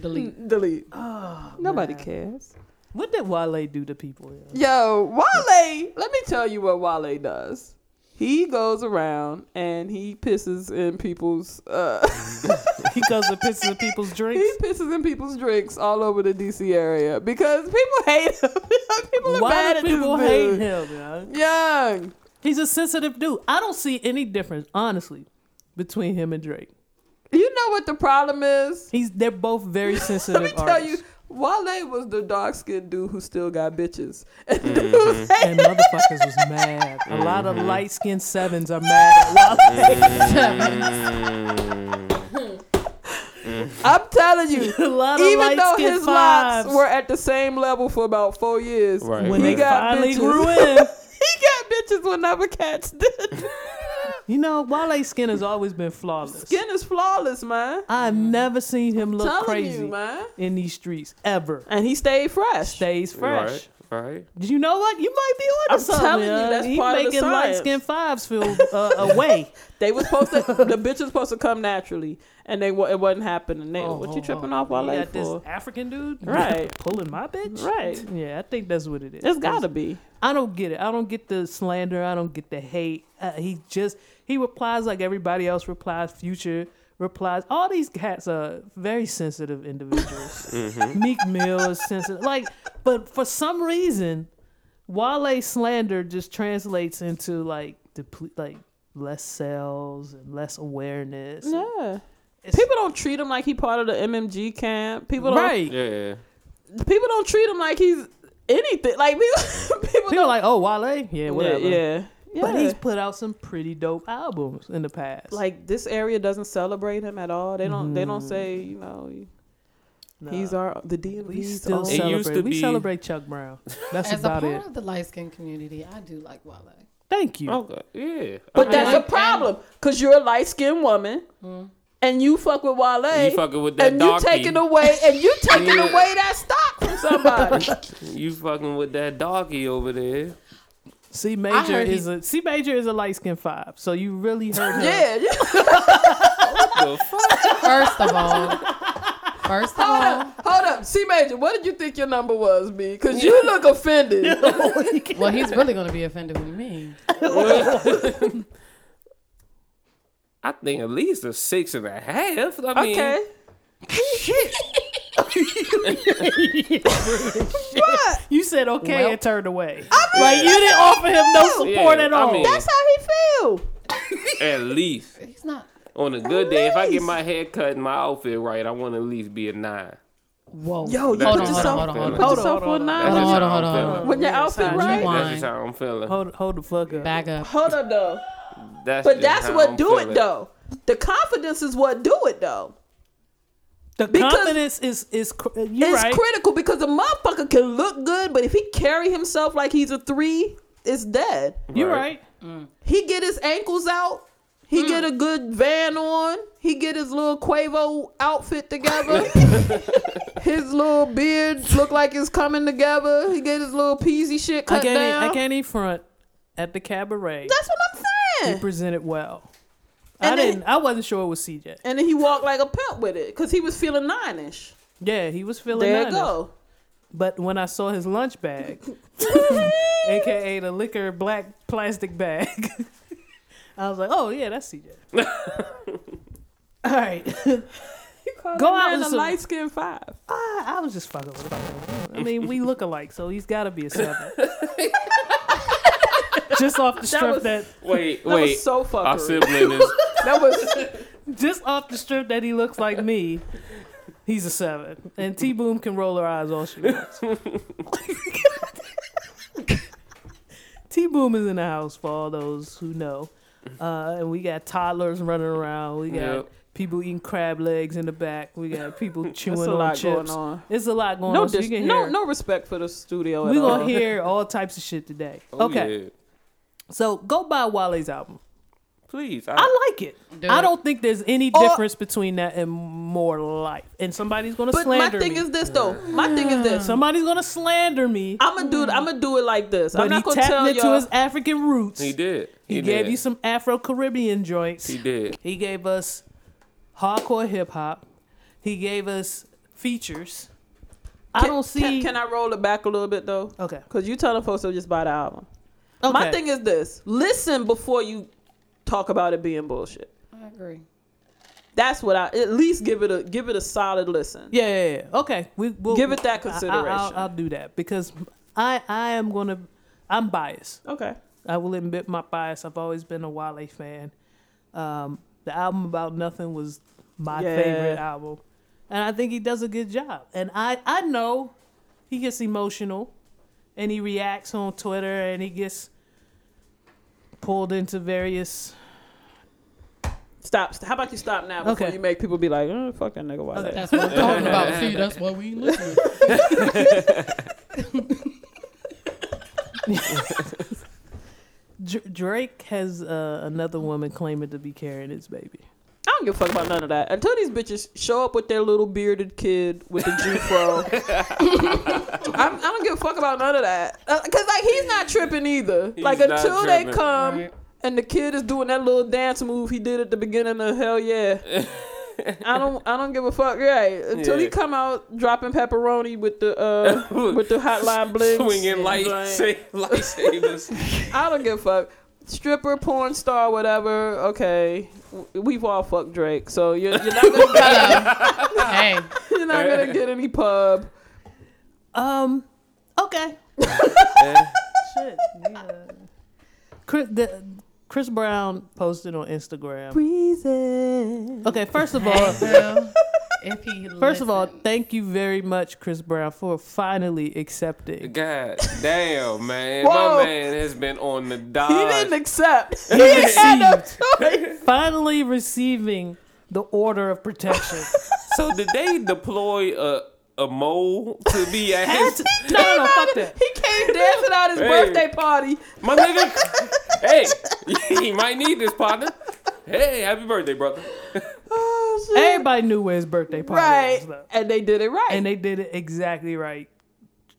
delete? Mm, delete. Oh, Nobody man. cares. What did Wale do to people? yo? Yo, Wale, let me tell you what Wale does. He goes around and he pisses in people's uh He goes and pisses in people's drinks he pisses in people's drinks all over the DC area because people hate him. people are Why mad do people hate dude. him? yo? Young. He's a sensitive dude. I don't see any difference, honestly, between him and Drake. You know what the problem is? He's they're both very sensitive. Let me tell you, Wale was the dark skinned dude who still got bitches. And Mm-hmm. and motherfuckers was mad. A lot of light skinned sevens are mad at Wale. I'm telling you, a lot of even though his fives. locks were at the same level for about four years, Right. when he they got finally bitches. grew in. he got bitches when other cats did. You know, Wale's skin has always been flawless. Skin is flawless, man. I've never seen him look Telling crazy you, man. in these streets ever. And he stayed fresh. Stays fresh. Right. Right? You know what? You might be on I'm to something. telling you, that's he part of the making light science. skinned fives feel uh, away. They was supposed to. the bitch was supposed to come naturally, and they wa- it wasn't happening. They, Oh, what oh, you tripping oh. off while You they got this for? African dude, Right. Pulling my bitch, Right. Yeah, I think that's what it is. It's gotta be. I don't get it. I don't get the slander. I don't get the hate. Uh, he just he replies like everybody else replies. Future replies. All these cats are very sensitive individuals. Mm-hmm. Meek Mill is sensitive. Like, but for some reason, Wale slander just translates into like deple- like less sales and less awareness. Yeah. It's- People don't treat him like he part of the MMG camp. People don't. right. Yeah. People don't treat him like he's anything. Like people. people People don't. are like, oh, Wale, yeah, whatever. Yeah. Yeah. Yeah. But he's put out some pretty dope albums in the past. like this area doesn't celebrate him at all. They don't. They don't mm-hmm. say you know. Nah. He's our the DMV's We still own- It celebrate. used to we be- celebrate Chuck Brown. That's As a about part it. of the light skinned community, I do like Wale. Thank you. Okay. Yeah. But I that's like- a problem because you're a light skinned woman mm-hmm. and you fuck with Wale. You fucking with that and you taking away and you taking Yeah. away that stock from somebody. You fucking with that doggy over there. C I major is he- a C major is a light skin five. So you really heard him. yeah, yeah. The fuck? First of all, first of Hold all, up, hold up. C major, what did you think your number was, B? Because you look offended. well, he's really going to be offended with me. I think at least a six and a half. I mean, okay. You said okay Well- and turned away. like you didn't offer him no support Yeah, at I all. mean- That's how he feel. at least He's not. on a good day, if I get my hair cut and my outfit right, I want to at least be a nine. Whoa. Yo, you Hold put on, yourself, hold on, hold on, put hold on. yourself Hold on on, nine. Hold on, hold I'm on, hold on. When your outfit sign. right. Rewind. That's just how I'm feeling. Hold hold the fuck up. Bag up. Hold up though. That's But that's what I'm do feeling. it though. The confidence is what do it though. The Because- confidence is is you're it's right. critical because a motherfucker can look good, but if he carry himself like he's a three, it's dead. You're Right. right. Mm. He get his ankles out. He mm. get a good van on. He get his little Quavo outfit together. his little beard look like it's coming together. He get his little peasy shit I cut can't down. e- I can't even front at the cabaret. That's what I'm saying. he saying. presented well. I And then- didn't. I wasn't sure it was CJ. And then he walked like a pimp with it because he was feeling nine-ish. Yeah, he was feeling. There you nice. go. But when I saw his lunch bag, aka the liquor black plastic bag, I was like, "Oh yeah, that's CJ." All right, Go out with in a light skin five. I, I was just fucking with him. I mean, we look alike, so he's got to be a seven. Just off the strip was- that, Wait, That wait. was so Our sibling is That was just off the strip that he looks like me. He's a seven, and T Boom can roll her eyes all she wants. T Boom is in the house for all those who know, uh, and we got toddlers running around. We got Yep. people eating crab legs in the back. We got people chewing That's a on lot chips. going on. It's a lot going no, on. So dis- you no, hear. no respect for the studio. we at gonna all. hear all types of shit today. Oh, okay, yeah. So go buy Wale's album. Please. I, I like it. Do I it. don't think there's any Or- difference between that and more life. And somebody's gonna slander me. But my slander thing me. is this though. My thing is this. Somebody's gonna slander me. I'm gonna do. I'm gonna do it like this. But I'm he not gonna tapped tell into y'all. his African roots. he did. He, He, gave did. you some Afro Caribbean joints. He did. He gave us hardcore hip hop. He gave us features. I Can- don't see. Can, can I roll it back a little bit though? Okay. Cause you telling folks to just buy the album. Okay. My thing is this: listen before you talk about it being bullshit. I agree. That's what I at least give it a give it a solid listen. Yeah, yeah, yeah. Okay, we will Give it that I- I- consideration. I'll, I'll do that because I I am gonna I'm biased. Okay. I will admit my bias. I've always been a Wale fan. Um, the album about nothing was my Yeah. favorite album, and I think he does a good job. And I I know he gets emotional, and he reacts on Twitter, and he gets pulled into various. Stop. How about you stop now before Okay. you make people be like, oh, fuck that nigga. Why Okay. That's what I'm talking about. See, that's why we ain't listening. Dr- Drake has uh, another woman claiming to be carrying his baby. I'm don't give a fuck about none of that. Until these bitches show up with their little bearded kid with the G fro. I'm- I don't give a fuck about none of that. Uh, Cause like he's not tripping either. like not until they tripping. come Right. and the kid is doing that little dance move he did at the beginning of Hell Yeah. I don't I don't give a fuck. Right. Until he come out dropping pepperoni with the uh with the hotline bling. Swinging light, sa- lightsabers. I don't give a fuck. Stripper, porn star, whatever. Okay, we've all fucked Drake, so you're, you're not gonna get, hey, you're not gonna get any pub. Um. Okay. Shit. Yeah. Chris, the, Chris Brown posted on Instagram. Breezy. Okay, first of all, well, if he first of all, thank you very much, Chris Brown, for finally accepting. God damn, man. Whoa. My man has been on the dot. He didn't accept. He had no choice. Finally receiving the order of protection. So did they deploy a a mole to be at his no, no, no, fuck that. He came dancing at his Hey. birthday party. my nigga? hey, he might need this partner. Hey, happy birthday, brother. Oh, shit. Everybody knew where his birthday party right, was, though. and they did it right. and they did it exactly right.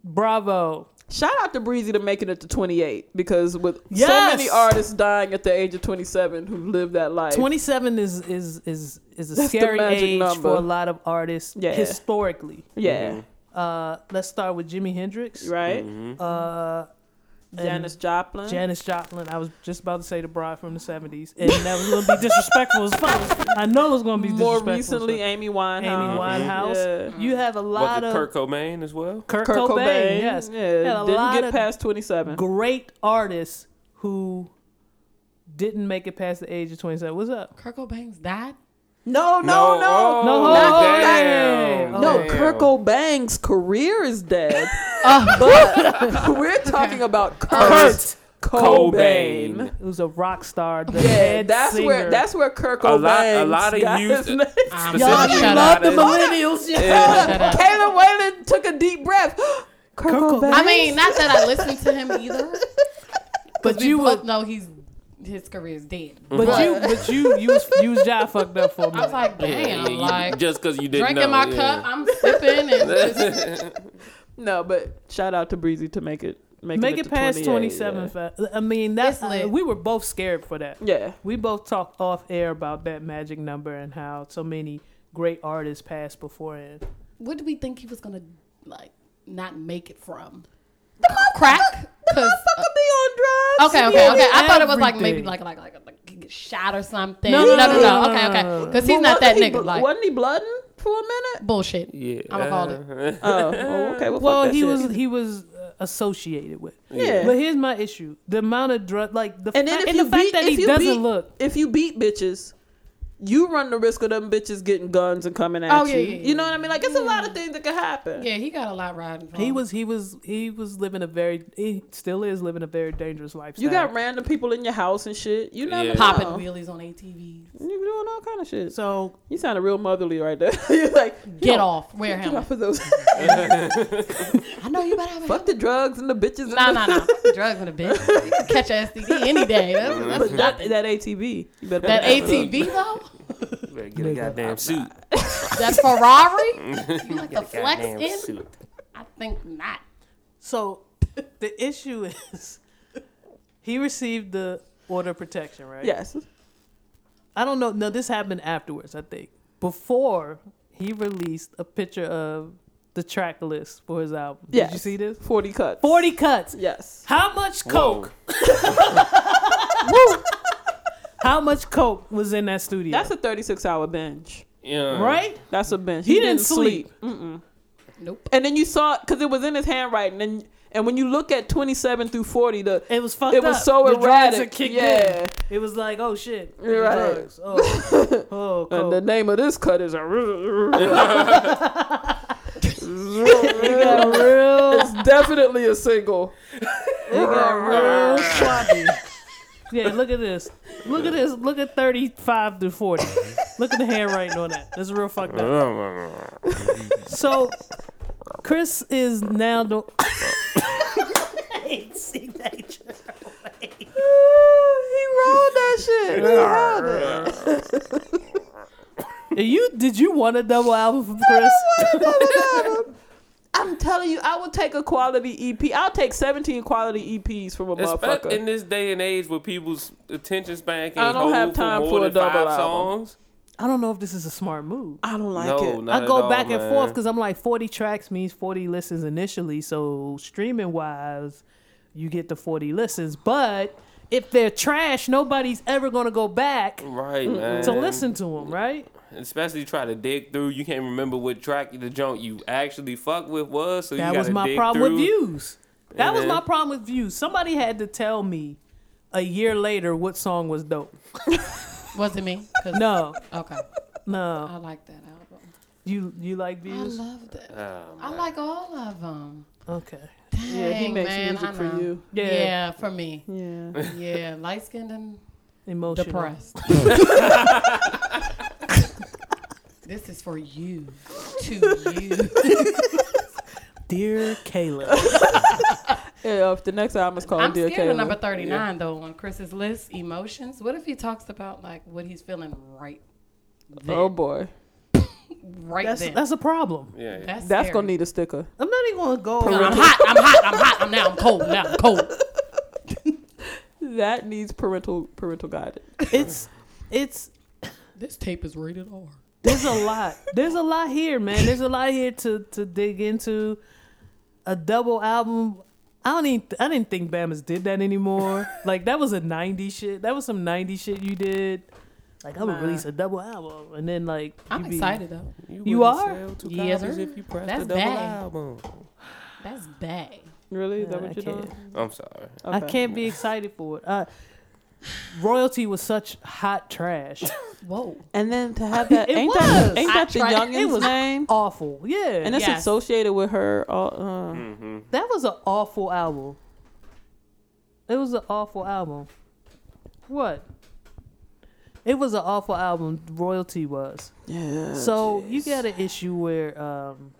Bravo. Shout out to Breezy to making it to 28 because with so many artists dying at the age of 27 who live that life. 27 is is is is a That's scary age number. for a lot of artists Yeah. historically. Yeah, Uh, let's start with Jimi Hendrix. right. Uh, Janis Joplin. Janis Joplin. I was just about to say the bride from the 70s, and that was going to be disrespectful as fuck. I know it was going to be More disrespectful. as recently. Amy Winehouse. Amy Winehouse. Yeah. You have a lot it of Kurt Cobain as well? Kurt, Kurt Cobain, Cobain. Yes, Yeah, didn't get past 27. great artists who didn't make it past the age of 27. What's up? Kurt Cobain's died. No, no, no. Oh, No, not damn. that. No, Oh. Kurt Cobain's career is dead. Uh, but we're talking about Kurt, Cobain. Cobain. It was a rock star. The Yeah, that's singer. where that's where Kurt A Cobain lot- a lot of got youth- his name. I'm Y'all, sorry, you shut love up. the Shut millennials. Shut up. Kayla Whalen took a deep breath. Kurt, Kurt Cobain. I mean, not that I listen to him either. But But you you both would, know he's his career is dead. but you, but you, you was, you was jaw fucked up for me. I was like, damn, you- like just because you didn't drinking know. my yeah. cup, I'm sipping and just, no, but shout out to Breezy to make it make, Make it, it past 27. yeah. I mean, that's It's lit. Uh, we were both scared for that. Yeah. We both talked off air about that magic number and how so many great artists passed beforehand. what did we think he was gonna like not make it from? The crack? Cause, Motherfucker be on drugs. okay, He okay, on okay. I thought it was like maybe like like like, like shot or something. No, No, no, no, Okay, okay. no, no. Because he's But not that he nigga. Like wasn't he blooding for a minute? bullshit. Yeah. I'ma call it. Oh, oh, okay. Well, Well, fuck that he shit. was he was uh, associated with. Yeah. But here's my issue: the amount of drug, like the And then fact, if and you the fact beat, that if he doesn't beat, look. if you beat bitches, you run the risk of them bitches getting guns and coming at Oh, you. yeah, yeah, yeah. You know what I mean? Like it's a lot of things that could happen. Yeah, he got a lot riding. For He him. was he was he was living a very he still is living a very dangerous lifestyle. You got random people in your house and shit. You never Yeah. know. popping wheelies on ATVs. You doing all kind of shit. so You sounded real motherly right there. You're like, Get don't- off. Wear Get him. off of those. I know you better have a Fuck the drugs and the bitches. Nah, and nah, nah. Fuck the drugs in a bitch. You can catch a STD any day. That's, that's But that, that ATV. You better That ATV though, Better get a goddamn suit. that Ferrari, you like the a flex in? suit. I think not. so the issue is he received the order of protection, right? Yes. I don't know. No, this happened afterwards. I think before he released a picture of the track list for his album. Did you see this? 40 cuts. Forty cuts. Yes. How much Whoa. coke? How much coke was in that studio? That's a 36 hour binge. Yeah. right. That's a binge. He didn't sleep. Mm-mm. Nope. And then you saw because it was in his handwriting, and and when you look at 27 through 40, the It was fucked It was up. so the erratic. Yeah. in. It was like, oh shit, You're right. drugs. Oh, oh, and the name of this cut is a. Got real. it's definitely a single. It got real sloppy. Yeah, look at this. Look at this. Look at 35 to 40. Look at the handwriting on that. That's real fucked up. So, Chris is now the. See that? he rolled that shit. He rolled it. And you did you want a double album from Chris? I'm telling you, I would take a quality EP. I'll take 17 quality EPs from a Especially in this day and age where people's attention span I can't don't have time more for a than double five album. songs. I don't know if this is a smart move. I don't like no, it. not I at go all, back and forth because I'm like 40 tracks means 40 listens initially. So streaming wise, you get the 40 listens. But if they're trash, nobody's ever gonna go back Right, to listen to them, right? Especially try to dig through. You can't remember what track the junk you actually fuck with was. So you That was my dig problem with views. That was then- my uh-huh. problem with views. Somebody had to tell me a year later what song was dope. Was it me? No, Okay. no. I like that album. You you like views? I love that. Oh, I like all of them. Okay. yeah, he makes man, music for you. Yeah. Yeah. for me. Yeah. Yeah, light skinned and Emotional. depressed. this is for you. To you. Dear Kayla. Yeah, if the next album is called I'm Dear scared of Kayla. number 39 though on Chris's list, emotions. What if he talks about like what he's feeling right then? Oh boy, right That's then. that's a problem. Yeah. That's, that's gonna need a sticker. I'm not even gonna go. No, I'm hot. I'm hot. I'm hot. I'm now. I'm cold. Now I'm cold. That needs parental parental guidance. It's it's This tape is rated R. there's a lot. There's a lot here, man. There's a lot here to to dig into. A double album. I don't even. I didn't think Bama's did that anymore. like that was a '90s shit. That was some '90s shit you did. Like I'm gonna Nah. release a double album, and then like I'm be- excited though. You wouldn't are? Yes, sir. if you pressed That's a double bad. album. That's bad. Really? Is that I what you're can't. doing? I'm sorry. I can't be excited for it. Uh, royalty was such hot trash. Whoa. And then to have that It ain't was. that ain't I that the tried- youngin's it was- name? Awful. Yeah. And it's Yes. associated with her. Uh, uh, hmm That was an awful album. It was an awful album. What? It was an awful album. Royalty was. yeah. so you got an issue where, um,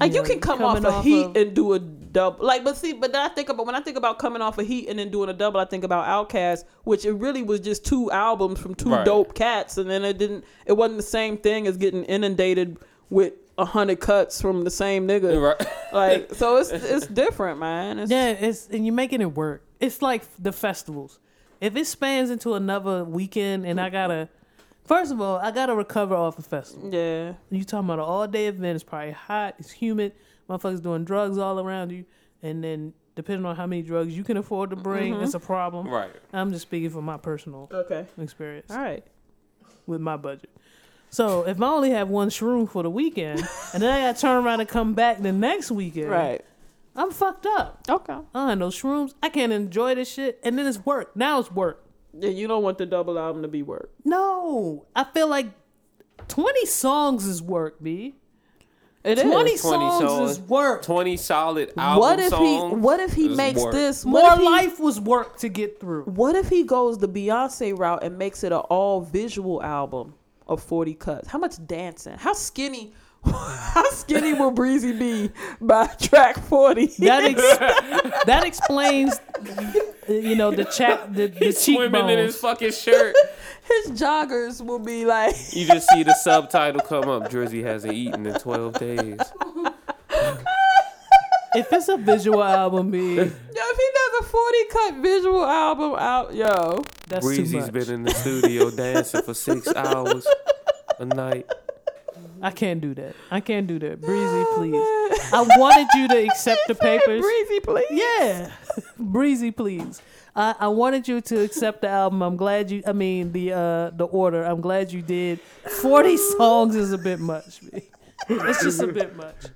Like you, know, can come off coming a off heat of- and do a double. Like, but see, but then I think about when I think about coming off a heat and then doing a double, I think about Outkast, which it really was just two albums from two Right. dope cats, and then it didn't. It wasn't the same thing as getting inundated with a hundred cuts from the same nigga. Right. Like, so it's it's different, man. It's, yeah, it's and you're making it work. It's like the festivals. If it spans into another weekend and I gotta, first of all, I gotta recover off a festival. yeah. You talking about an all day event? It's probably hot. It's humid. Motherfuckers doing drugs all around you, and then depending on how many drugs you can afford to bring, mm-hmm. it's a problem. Right. I'm just speaking from my personal Okay. experience All right. with my budget. So if I only have one shroom for the weekend, and then I got to turn around and come back the next weekend, Right. I'm fucked up. Okay. I don't have no shrooms. I can't enjoy this shit, and then it's work. Now it's work. Yeah, you don't want the double album to be work. No, I feel like 20 songs is work, b. It is. 20, 20 songs, songs. is work. 20 solid album What if songs he? What if he is makes work. this? More if he, life was work to get through. What if he goes the Beyonce route and makes it an all visual album of 40 cuts? How much dancing? How skinny? How skinny will Breezy be by track 40? That ex- that explains, you know, the chat, the, the He's swimming in his fucking shirt. His joggers will be like, you just see the subtitle come up. Drizzy hasn't eaten in 12 days. If it's a visual album, b, yo, if he does a 40 cut visual album out, yo. that's too Breezy's much. been in the studio dancing for six hours a night. I can't do that. I can't do that. Breezy, please. man. I wanted you to accept the papers. Breezy, please. Yeah, breezy, please. I, I wanted you to accept the album. I'm glad you. I mean the uh the order. I'm glad you did. Forty songs is a bit much. It's just a bit much.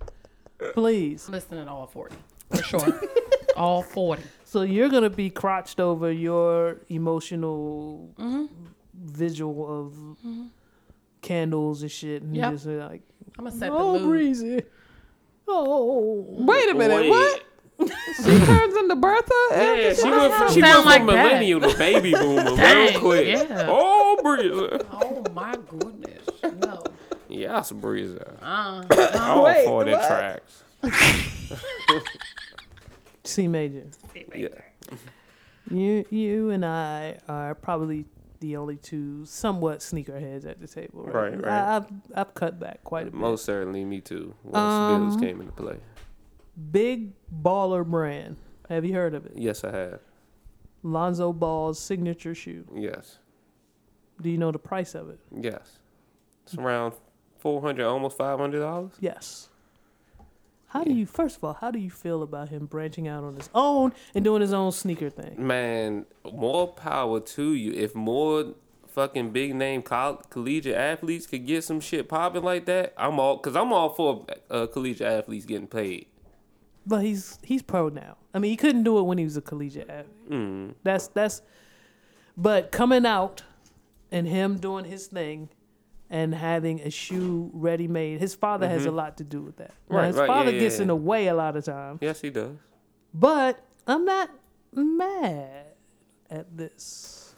Please. I'm listening to all 40. For sure. all 40. So you're gonna be crotched over your emotional visual of candles and shit, and Yep. just like, I'm going to set oh, the mood. breezy. Oh, Wait a minute, Wait. what? She turns into Bertha? Yeah, she went from, she went like from that. millennial to baby boomer real quick. yeah. Oh, Breezy. Oh my goodness. No. Yes, Breezy. Uh, All Wait, 40 what? tracks. C major. Yeah. You you and I are probably the only two somewhat sneakerheads at the table. Right, now. right. I, I've I've cut back quite a bit. Most certainly, me too. Once Um, Bills came into play. Big baller brand. Have you heard of it? Yes, I have. Lonzo Ball's signature shoe. Yes, Do you know the price of it? yes. It's around four hundred, almost five hundred dollars. Yes. How do you first of all, how do you feel about him branching out on his own and doing his own sneaker thing? Man, more power to you. If more fucking big name coll- collegiate athletes could get some shit popping like that, I'm all because I'm all for uh, collegiate athletes getting paid. But he's he's pro now. I mean, he couldn't do it when he was a collegiate athlete. Mm. That's that's. But coming out and him doing his thing, and having a shoe ready made, his father has a lot to do with that. Now, Mm-hmm. Right, his right, father yeah, gets yeah, in the way a lot of times. Yes, he does. But I'm not mad at this.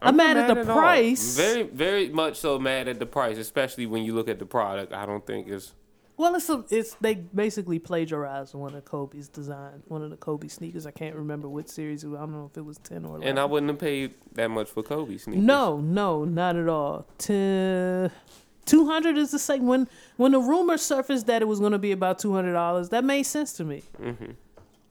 I'm, mad, at the all. price. Very, very much so mad at the price, especially when you look at the product. I don't think it's Well, it's a, it's they basically plagiarized one of Kobe's design, one of the Kobe sneakers. I can't remember which series. I don't know if it was ten or eleven. and I wouldn't have paid that much for Kobe sneakers. no, no, not at all. Ten. Two hundred is the same. When when the rumor surfaced that it was going to be about two hundred dollars, that made sense to me. Mm-hmm.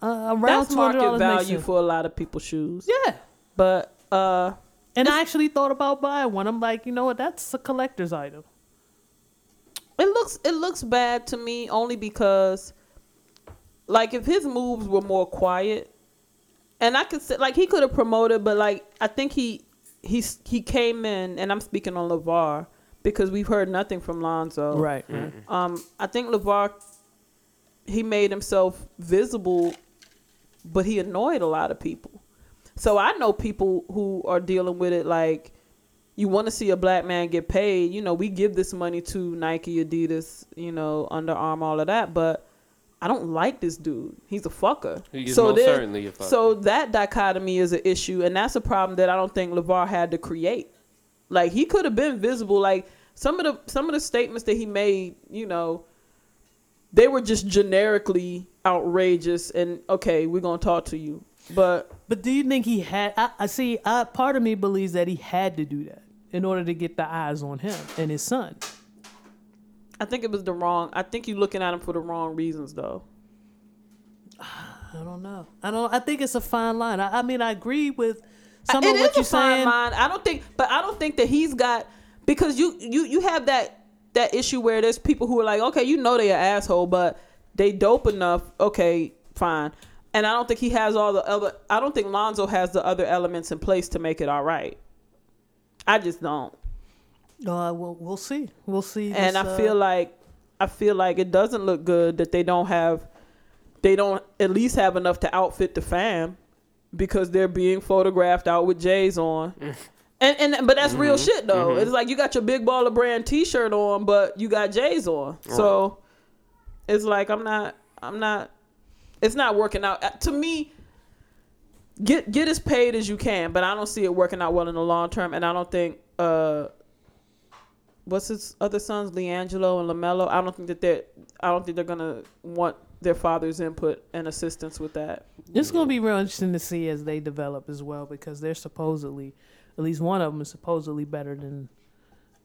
Uh, around That's two hundred market dollars value sense. for a lot of people's shoes. yeah. But uh, And I actually thought about buying one. I'm like, you know what? That's a collector's item. It looks it looks bad to me only because, like, if his moves were more quiet, and I could say like he could have promoted, but like I think he he's he came in, and I'm speaking on LaVar because we've heard nothing from Lonzo. Right. Um, I think LaVar he made himself visible, but he annoyed a lot of people. So I know people who are dealing with it like you want to see a black man get paid. You know, we give this money to Nike, Adidas, you know, Under Armour, all of that, but I don't like this dude. He's a fucker. He is so most there- certainly a fucker. So that dichotomy is an issue, and that's a problem that I don't think LaVar had to create. Like he could have been visible. Like some of the some of the statements that he made, you know, they were just generically outrageous. And okay, we're gonna talk to you, but But do you think he had? I, I see. I, part of me believes that he had to do that in order to get the eyes on him and his son. I think it was the wrong. I think you're looking at him for the wrong reasons, though. I don't know. I don't. I think it's a fine line. I, I mean, I agree with some It of what is you're a fine saying. line. I don't think, but I don't think that he's got because you you you have that that issue where there's people who are like, okay, you know they are asshole, but they dope enough. Okay, fine. And I don't think he has all the other. I don't think Lonzo has the other elements in place to make it all right. I just don't. Uh, we'll, we'll see. We'll see. and this, I uh, feel like I feel like it doesn't look good that they don't have they don't at least have enough to outfit the fam because they're being photographed out with J's on. And and but that's real shit though. It's like you got your big baller brand T-shirt on, but you got J's on. So it's like I'm not I'm not it's not working out Uh, to me. Get get as paid as you can, but I don't see it working out well in the long term, and I don't think uh what's his other sons, LiAngelo and LaMelo. I don't think that they're I don't think they're gonna want their father's input and assistance with that. It's going to be real interesting to see as they develop as well because they're supposedly, at least one of them is supposedly better than.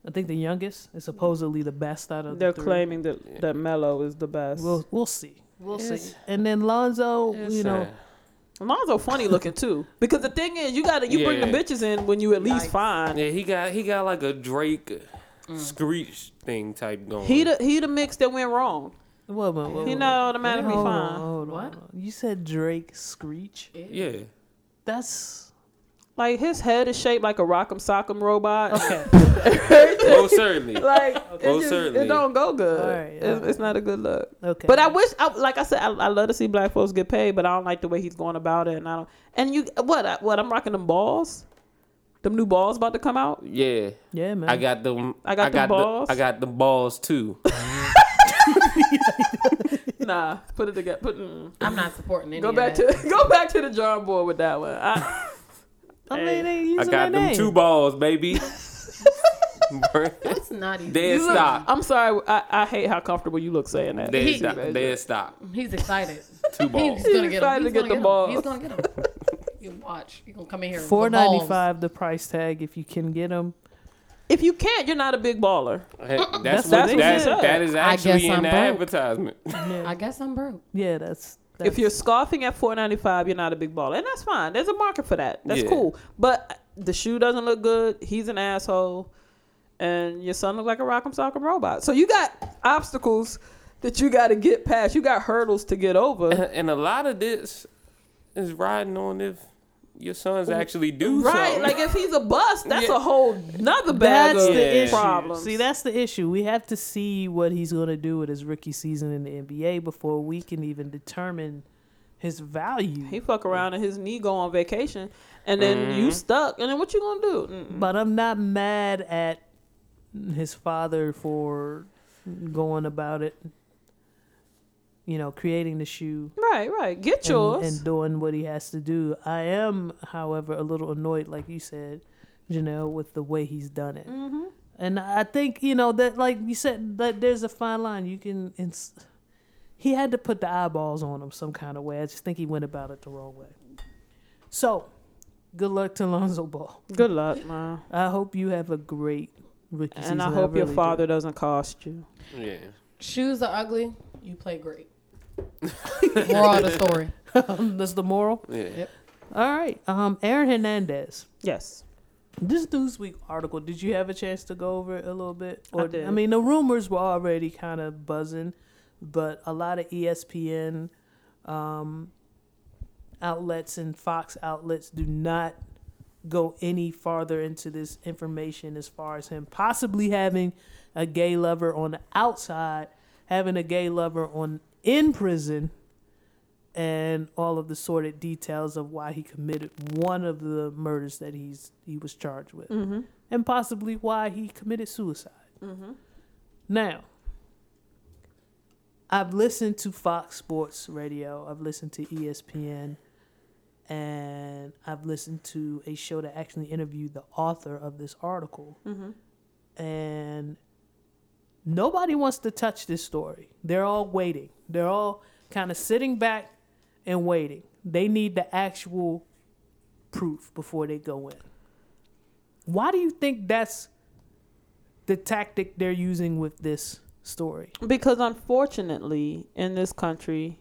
I think the youngest is supposedly the best out of They're the three. claiming that that Melo is the best. We'll we'll see. We'll It's- see. And then Lonzo, It's you know, sad. Lonzo funny looking too, because the thing is, you got to you bring the bitches in when you at least Yikes. fine. Yeah, he got he got like a Drake mm. screech thing type going. He the he the mix that went wrong. Whoa, whoa, whoa, He whoa. know automatically Hold on, fine. hold on, What? You said Drake Screech. yeah. That's Like his head is shaped like a Rock'em Sock'em robot. okay. Most certainly. like it, Most just, certainly. it don't go good. All right, it's, it's not a good look. Okay. But I wish, I, like I said, I, I love to see black folks get paid, but I don't like the way he's going about it. And I don't. And you, what? I- What? I'm rocking them balls. Them new balls about to come out. Yeah. yeah, man. I got them. I got them balls. The, I got the balls too. Nah, put it together. Put mm. I'm not supporting any go of back that. to go back to the drawing board with that one. I, I mean, Hey, they I got their them name. two balls, baby. That's not even. Dead look- stop. I'm sorry. I, I hate how comfortable you look saying that. Dead He- stop. Dead stop. He's excited. Two balls. He's gonna get excited He's to gonna get the get him. balls. He's gonna get him. You watch. You gonna come in here. with Four ninety balls. five the price tag if you can get them. If you can't, you're not a big baller. Hey, That's, That's what what they that, said. that is actually in I'm the broke. advertisement. I guess I'm broke. Yeah, that's, that's If you're scoffing at 4.95, you're not a big baller, and that's fine. There's a market for that. That's Yeah. cool. But the shoe doesn't look good. He's an asshole, and your son looks like a rock'em sock'em robot. So you got obstacles that you got to get past. You got hurdles to get over. and a lot of this is riding on if your sons actually do Right, something. like if he's a bust, that's Yeah. a whole nother bag That's of the Yeah. issue. problems. See, that's the issue. We have to see what he's going to do with his rookie season in the NBA before we can even determine his value. he fuck around and his knee go on vacation, and then you mm-hmm. stuck, and then what you gonna do? Mm-mm. But I'm not mad at his father for going about it. You know, creating the shoe Right, right. Get and, yours. and doing what he has to do. I am, however, a little annoyed, like you said, Janelle, with the way he's done it. mm-hmm. And I think you know that, like you said, that there's a fine line. You can. Ins- he had to put the eyeballs on him some kind of way. I just think he went about it the wrong way. So, good luck to Lonzo Ball. Good luck, man. I hope you have a great rookie season. And I hope your really father doesn't cost you. yeah. Shoes are ugly. You play great. Moral of the story. That's the moral. Yeah. Yep. All right. Um, Aaron Hernandez. Yes. This Newsweek article, did you have a chance to go over it a little bit? I did. I mean, the rumors were already kind of buzzing, but a lot of ESPN um, outlets and Fox outlets do not go any farther into this information as far as him possibly having a gay lover on the outside, having a gay lover on in prison, and all of the sordid details of why he committed one of the murders that he's he was charged with, Mm-hmm. and possibly why he committed suicide. Mm-hmm. Now, I've listened to Fox Sports Radio, I've listened to ESPN, and I've listened to a show that actually interviewed the author of this article. Mm-hmm. And nobody wants to touch this story. They're all waiting. They're all kind of sitting back and waiting. They need the actual proof before they go in. Why do you think that's the tactic they're using with this story? Because unfortunately, in this country,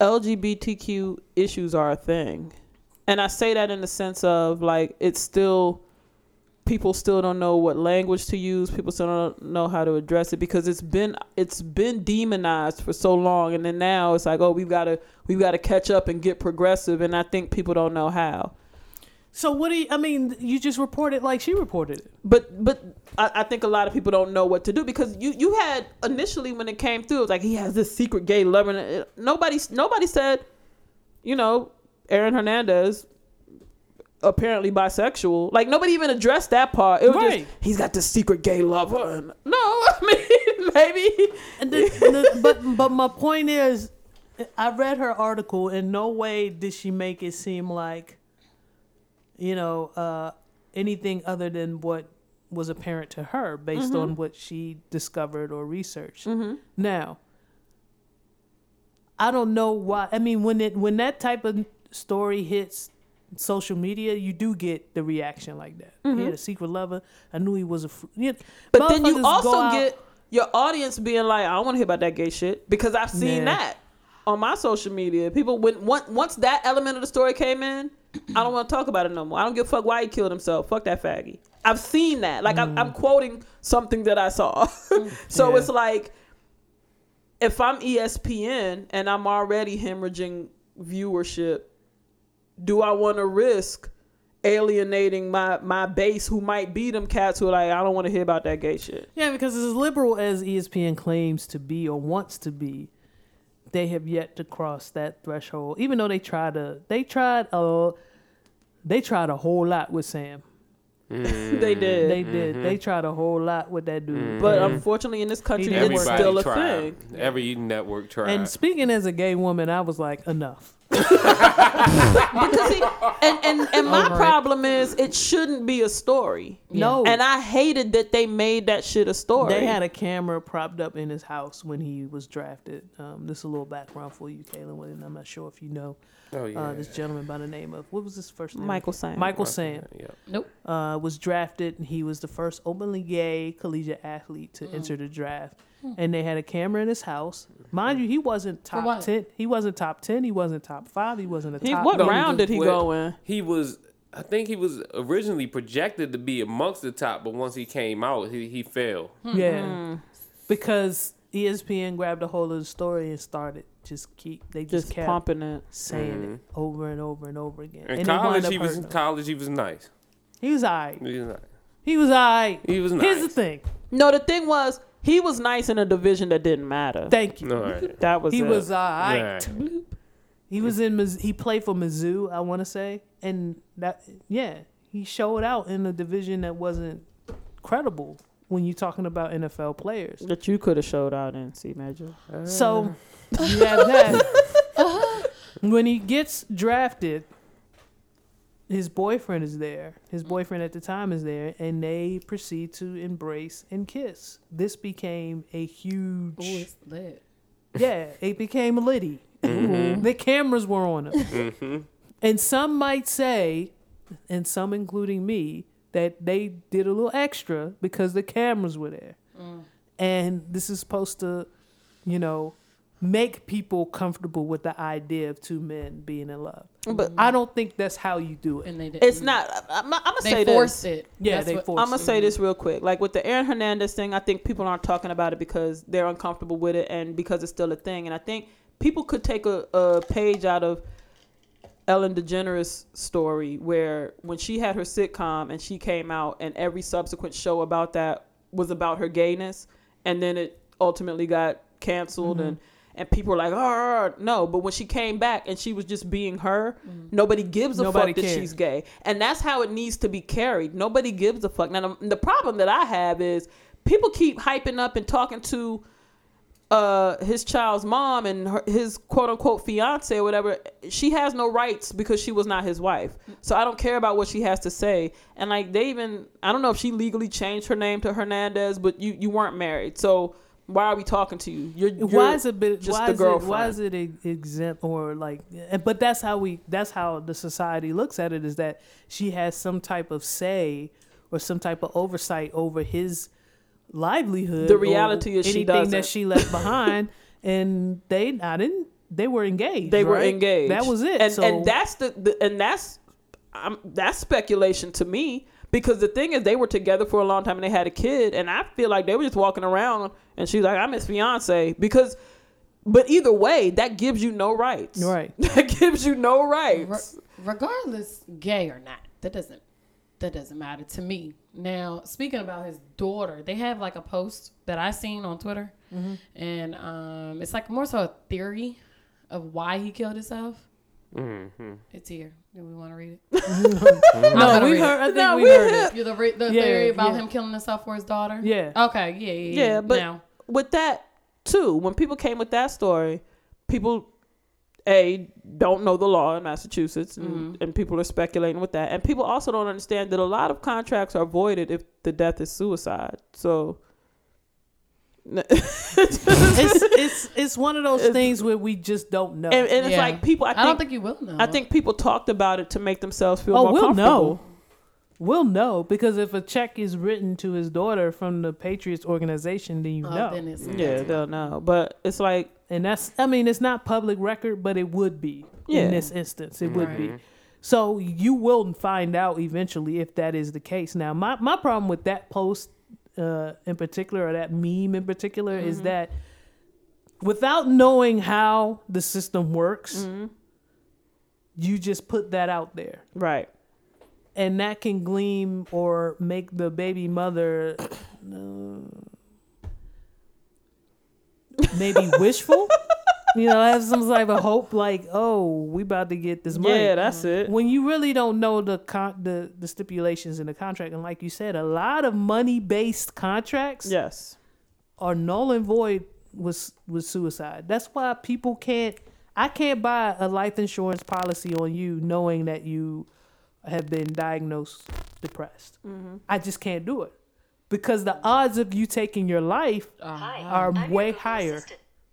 LGBTQ issues are a thing. And I say that in the sense of like it's still people still don't know what language to use, people still don't know how to address it because it's been it's been demonized for so long and then now it's like, oh, we've got to we've got to catch up and get progressive and I think people don't know how. So what do you I mean, you just reported like she reported it. but but I, I think a lot of people don't know what to do because you you had initially when it came through it was like he has this secret gay lover and nobody nobody said you know Aaron Hernandez apparently bisexual like nobody even addressed that part it was Right. just he's got this secret gay lover and no I mean maybe And the, the, but but my point is, I read her article. In no way did she make it seem like, you know, uh, anything other than what was apparent to her based on what she discovered or researched. Now, I don't know why. I mean, when it when that type of story hits social media, you do get the reaction like that. He had a secret lover. I knew he was a. Fr- yeah, But then you also get your audience being like, I don't want to hear about that gay shit because I've seen Nah. that on my social media. People when once that element of the story came in, I don't want to talk about it no more. I don't give a fuck why he killed himself. Fuck that faggy. I've seen that. Like I'm, I'm mm. quoting something that I saw. Mm. so Yeah. it's like if I'm ESPN and I'm already hemorrhaging viewership, do I want to risk alienating my my base who might be them cats who are like I don't want to hear about that gay shit. Yeah, because as liberal as ESPN claims to be or wants to be, they have yet to cross that threshold. Even though they try to, they tried a, they tried a whole lot with Sam. they did. They did. Mm-hmm. They tried a whole lot with that dude. but mm-hmm. unfortunately, in this country, it's work. Everybody still a tried. thing. Every network tried. and speaking as a gay woman, I was like, enough. Because he, and and and my Over problem is it shouldn't be a story. No. And I hated that they made that shit a story. They had a camera propped up in his house when he was drafted. Um, this is a little background for you, Kaylin. and I'm not sure if you know Oh yeah. uh, this gentleman by the name of what was his first name? Michael Sam. Michael Sam Yeah. Nope. uh, was drafted, and he was the first openly gay collegiate athlete to enter the draft. Hmm. And they had a camera in his house. Mind you, he wasn't top ten. He wasn't top ten. He wasn't top five. He wasn't a He, top. what No, round did he went- go in? He was. I think he was originally projected to be amongst the top, but once he came out, he he fell. Yeah, hmm. because E ESPN grabbed a hold of the story and started just keep. They just, Just kept pumping it. saying it mm-hmm. over and over and over again. In And college, he was hurting him. college. He was nice. He was alright. He was nice. He was alright. He was Here's the thing. No, the thing was he was nice in a division that didn't matter. Thank you. All right. that was He it. was alright. Right. He was in. He played for Mizzou, I want to say, and that yeah, he showed out in a division that wasn't credible when you're talking about NFL players. that you could have showed out in C major. So uh. you have that. when he gets drafted, his boyfriend is there. His mm. boyfriend at the time is there, and they proceed to embrace and kiss. This became a Oh, huge. it's lit. Yeah, it became a litty. Mm-hmm. The cameras were on him. Mm-hmm. And some might say, and some including me, that they did a little extra because the cameras were there. Mm. And this is supposed to, you know, make people comfortable with the idea of two men being in love. But I don't think that's how you do it. And they did. it's not. I'm, I'm gonna They say forced this. it. Yeah, That's they what- forced I'm gonna say this real quick. Like with the Aaron Hernandez thing, I think people aren't talking about it because they're uncomfortable with it and because it's still a thing. And I think people could take a, a page out of Ellen DeGeneres' story where when she had her sitcom and she came out and every subsequent show about that was about her gayness and then it ultimately got canceled mm-hmm. and and people were like, oh, no. But when she came back and she was just being her, nobody gives a Nobody fuck that she's gay. And that's how it needs to be carried. Nobody gives a fuck. Now, the, the problem that I have is people keep hyping up and talking to uh his child's mom and her, his quote unquote fiance or whatever she has no rights because she was not his wife so i don't care about what she has to say and like they even i don't know if she legally changed her name to hernandez but you you weren't married so why are we talking to you? You're, you're why is it bit, just why the is it girlfriend why is it exempt or like but that's how we that's how the society looks at it is that she has some type of say or some type of oversight over his livelihood The reality is she anything that doesn't. she left behind. And they I didn't they were engaged they were right? engaged. That was it and so and that's the, the and that's um, that's speculation to me because the thing is they were together for a long time and they had a kid and i feel like they were just walking around and she's like i'm his fiance because but either way that gives you no rights Right. that gives you no Re- rights regardless, gay or not, that doesn't that doesn't matter to me. Now, speaking about his daughter, they have like a post that I seen on Twitter, Mm-hmm. and um, it's like more so a theory of why he killed himself. Mm-hmm. It's here. Do we want to read it? no we read it. heard I think No, we, we heard have- it You the re- the Yeah, theory about yeah. him killing himself for his daughter? Yeah. Okay. Yeah. Yeah. Yeah. yeah but now, with that too when people came with that story people a don't know the law in massachusetts and, Mm-hmm. and people are speculating with that and people also don't understand that a lot of contracts are voided if the death is suicide so it's it's it's one of those things where we just don't know and, and it's Yeah. like people i I, think don't think you will know. I think people talked about it to make themselves feel Oh, more we'll comfortable. know. We'll know because if a check is written to his daughter from the Patriots organization, then you Oh, know. then it's Yeah, they'll know. But it's like, and that's, I mean, it's not public record, but it would be Yeah. in this instance. It would be. So you will find out eventually if that is the case. Now, my, my problem with that post uh, in particular, or that meme in particular, is that without knowing how the system works, you just put that out there. right. and that can gleam or make the baby mother uh, maybe wishful. You know, have some type of hope, like, oh, we about to get this money. Yeah, that's it. when you really don't know the con- the the stipulations in the contract, and like you said, a lot of money based contracts Yes. are null and void with with suicide. That's why people can't. I can't buy a life insurance policy on you knowing that you have been diagnosed depressed. Mm-hmm. I just can't do it because the odds of you taking your life are way higher.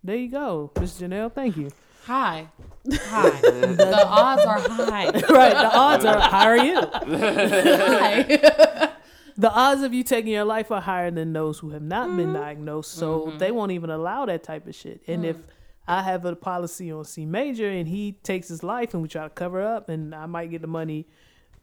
There you go, Miss Janelle. Thank you. Hi. Hi. the odds are high. right, the odds are higher. You. High. The odds of you taking your life are higher than those who have not been Mm-hmm. diagnosed. So they won't even allow that type of shit. And Mm. if I have a policy on C major and he takes his life and we try to cover up and I might get the money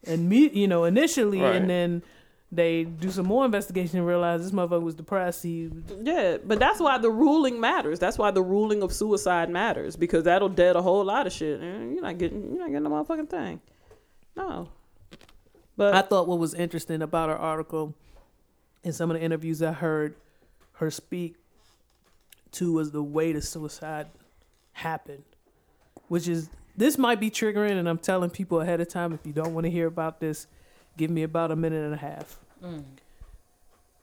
and me you know, initially Right. and then they do some more investigation and realize this motherfucker was depressed. He Yeah, but that's why the ruling matters. That's why the ruling of suicide matters because that'll dead a whole lot of shit. And you're not getting, you're not getting the motherfucking thing. No. But I thought what was interesting about her article and some of the interviews I heard her speak to was the way the suicide happened, which is this might be triggering, and I'm telling people ahead of time if you don't want to hear about this, give me about a minute and a half.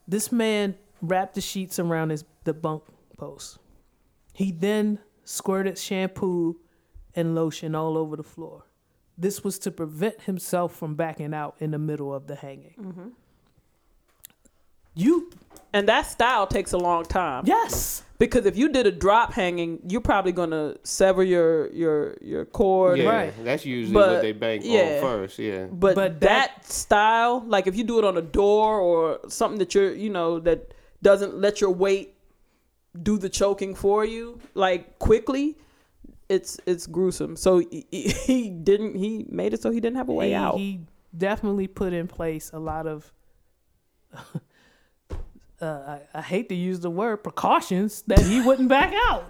This man wrapped the sheets around his the bunk post. He then squirted shampoo and lotion all over the floor. This was to prevent himself from backing out in the middle of the hanging. Mm-hmm. You and that style takes a long time. yes, Because if you did a drop hanging, you're probably gonna sever your your your cord. Yeah, Right. that's usually But, what they bank yeah. on first. Yeah. But, But that, style, like if you do it on a door or something that you're, you know, that doesn't let your weight do the choking for you, like quickly, it's it's gruesome. So he, he- he didn't. He made it so he didn't have a way he, out. he definitely put in place a lot of. uh, I, I hate to use the word precautions that he wouldn't back out.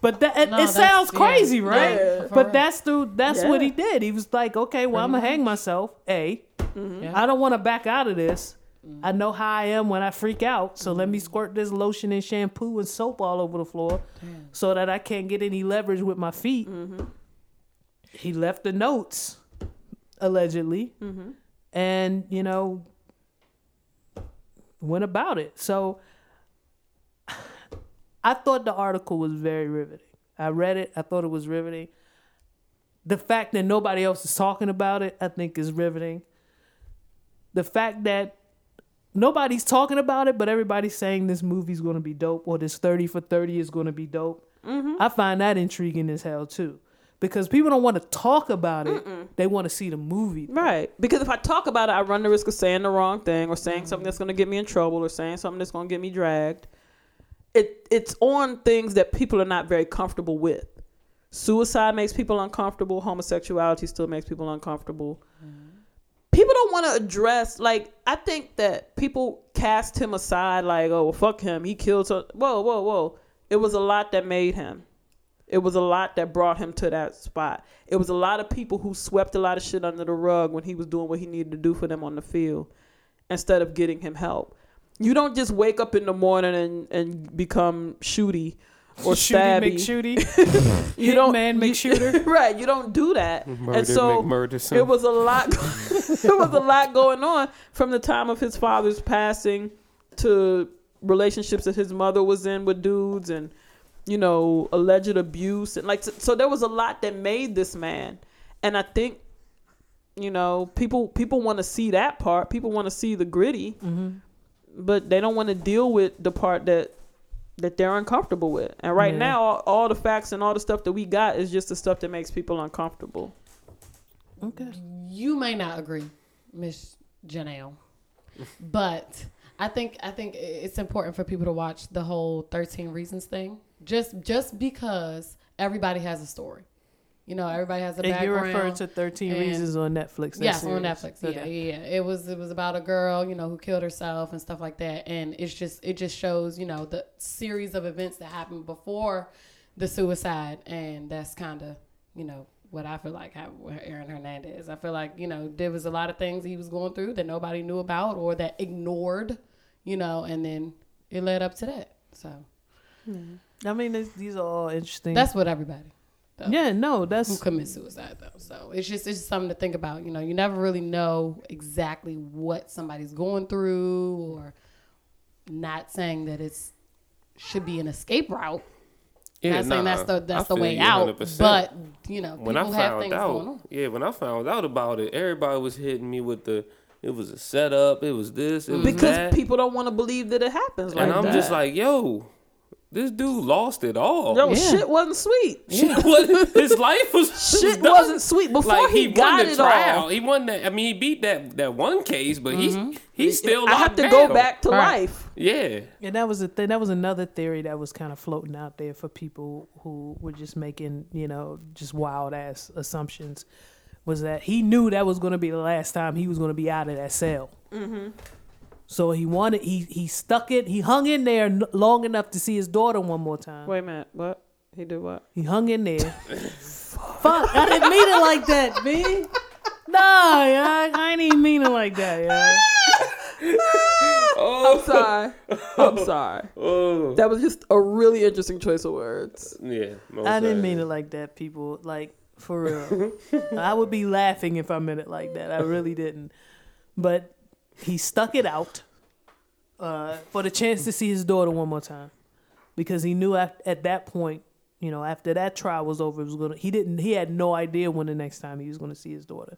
But that it, No, it sounds yeah. crazy, right? Yeah. But real. that's the that's what he did. He was like, okay, well, I'm gonna hang myself. A, Yeah. I don't want to back out of this. Mm. I know how I am when I freak out, so let me squirt this lotion and shampoo and soap all over the floor, so that I can't get any leverage with my feet. He left the notes, allegedly, and you know went about it. So I thought the article was very riveting. I read it. I thought it was riveting. The fact that nobody else is talking about it, I think, is riveting. The fact that nobody's talking about it, but everybody's saying this movie's going to be dope or this 30 for 30 is going to be dope. Mm-hmm. I find that intriguing as hell, too. Because people don't want to talk about it, they want to see the movie. Right. Because if I talk about it, I run the risk of saying the wrong thing or saying mm-hmm. something that's going to get me in trouble or saying something that's going to get me dragged. It it's on things that people are not very comfortable with. Suicide makes people uncomfortable. Homosexuality still makes people uncomfortable. Mm-hmm. People don't want to address like I think that people cast him aside like oh well, fuck him he killed so whoa whoa whoa it was a lot that made him it was a lot that brought him to that spot. It was a lot of people who swept a lot of shit under the rug when he was doing what he needed to do for them on the field instead of getting him help. You don't just wake up in the morning and, and become shooty or Shooty stabby. McShooty. You don't Hitman you- McShooter. right, you don't do that. Murder and so McMurderson. it was a lot it was a lot going on from the time of his father's passing to relationships that his mother was in with dudes and you know alleged abuse and like so, so there was a lot that made this man and i think you know people people want to see that part people want to see the gritty mm-hmm. but they don't want to deal with the part that that they're uncomfortable with and right Yeah. now all, all the facts and all the stuff that we got is just the stuff that makes people uncomfortable Okay. you may not agree, Miss Janelle, but I think I think it's important for people to watch the whole Thirteen Reasons thing. Just just because everybody has a story, you know, everybody has a And you're referring to 13 and- Reasons on Netflix. that Yes, on. Netflix. Yeah, Okay. yeah, yeah. It was it was about a girl, you know, who killed herself and stuff like that. And it's just it just shows, you know, the series of events that happened before the suicide, and that's kind of, you know, what I feel like happened with Aaron Hernandez. I feel like you know there was a lot of things he was going through that nobody knew about or that ignored, you know, and then it led up to that. So hmm. I mean, this, these are all interesting. that's what everybody. though. yeah, no, that's who that's commit suicide though. So it's just it's just something to think about. You know, you never really know exactly what somebody's going through, or not saying that it's should be an escape route. Yeah, Not saying that's the I that's the way out, but you know, when people I have found things going on. out, yeah, when I found out about it, everybody was hitting me with the, it was a setup, it was this, it was because that, people don't want to believe that it happens like and I'm that. just like, yo, this dude lost it all. yo, Yeah. shit wasn't sweet. Shit wasn't- his life was Shit done. wasn't sweet before Like he, he, got won the it trial. all. He won that. I mean, he beat that that one case, but he's he's still. I have to down. go back to Right. life. Yeah, And that was a th- that was another theory that was kind of floating out there for people who were just making you know just wild ass assumptions. Was that he knew that was going to be the last time he was going to be out of that cell. Mm-hmm. So he wanted he he stuck it. He hung in there long enough to see his daughter one more time. Wait a minute, what? He did what? He hung in there. Fuck! I didn't mean it like that, man. Nah, yeah, I ain't even mean it like that, yeah. Oh. I'm sorry. I'm sorry. oh That was just a really interesting choice of words. yeah. I didn't mean it like that, people. Like for real. I would be laughing if I meant it like that. I really didn't. But he stuck it out uh, for the chance to see his daughter one more time, because he knew at, at that point, you know, after that trial was over, it was gonna. He didn't. He had no idea when the next time he was going to see his daughter,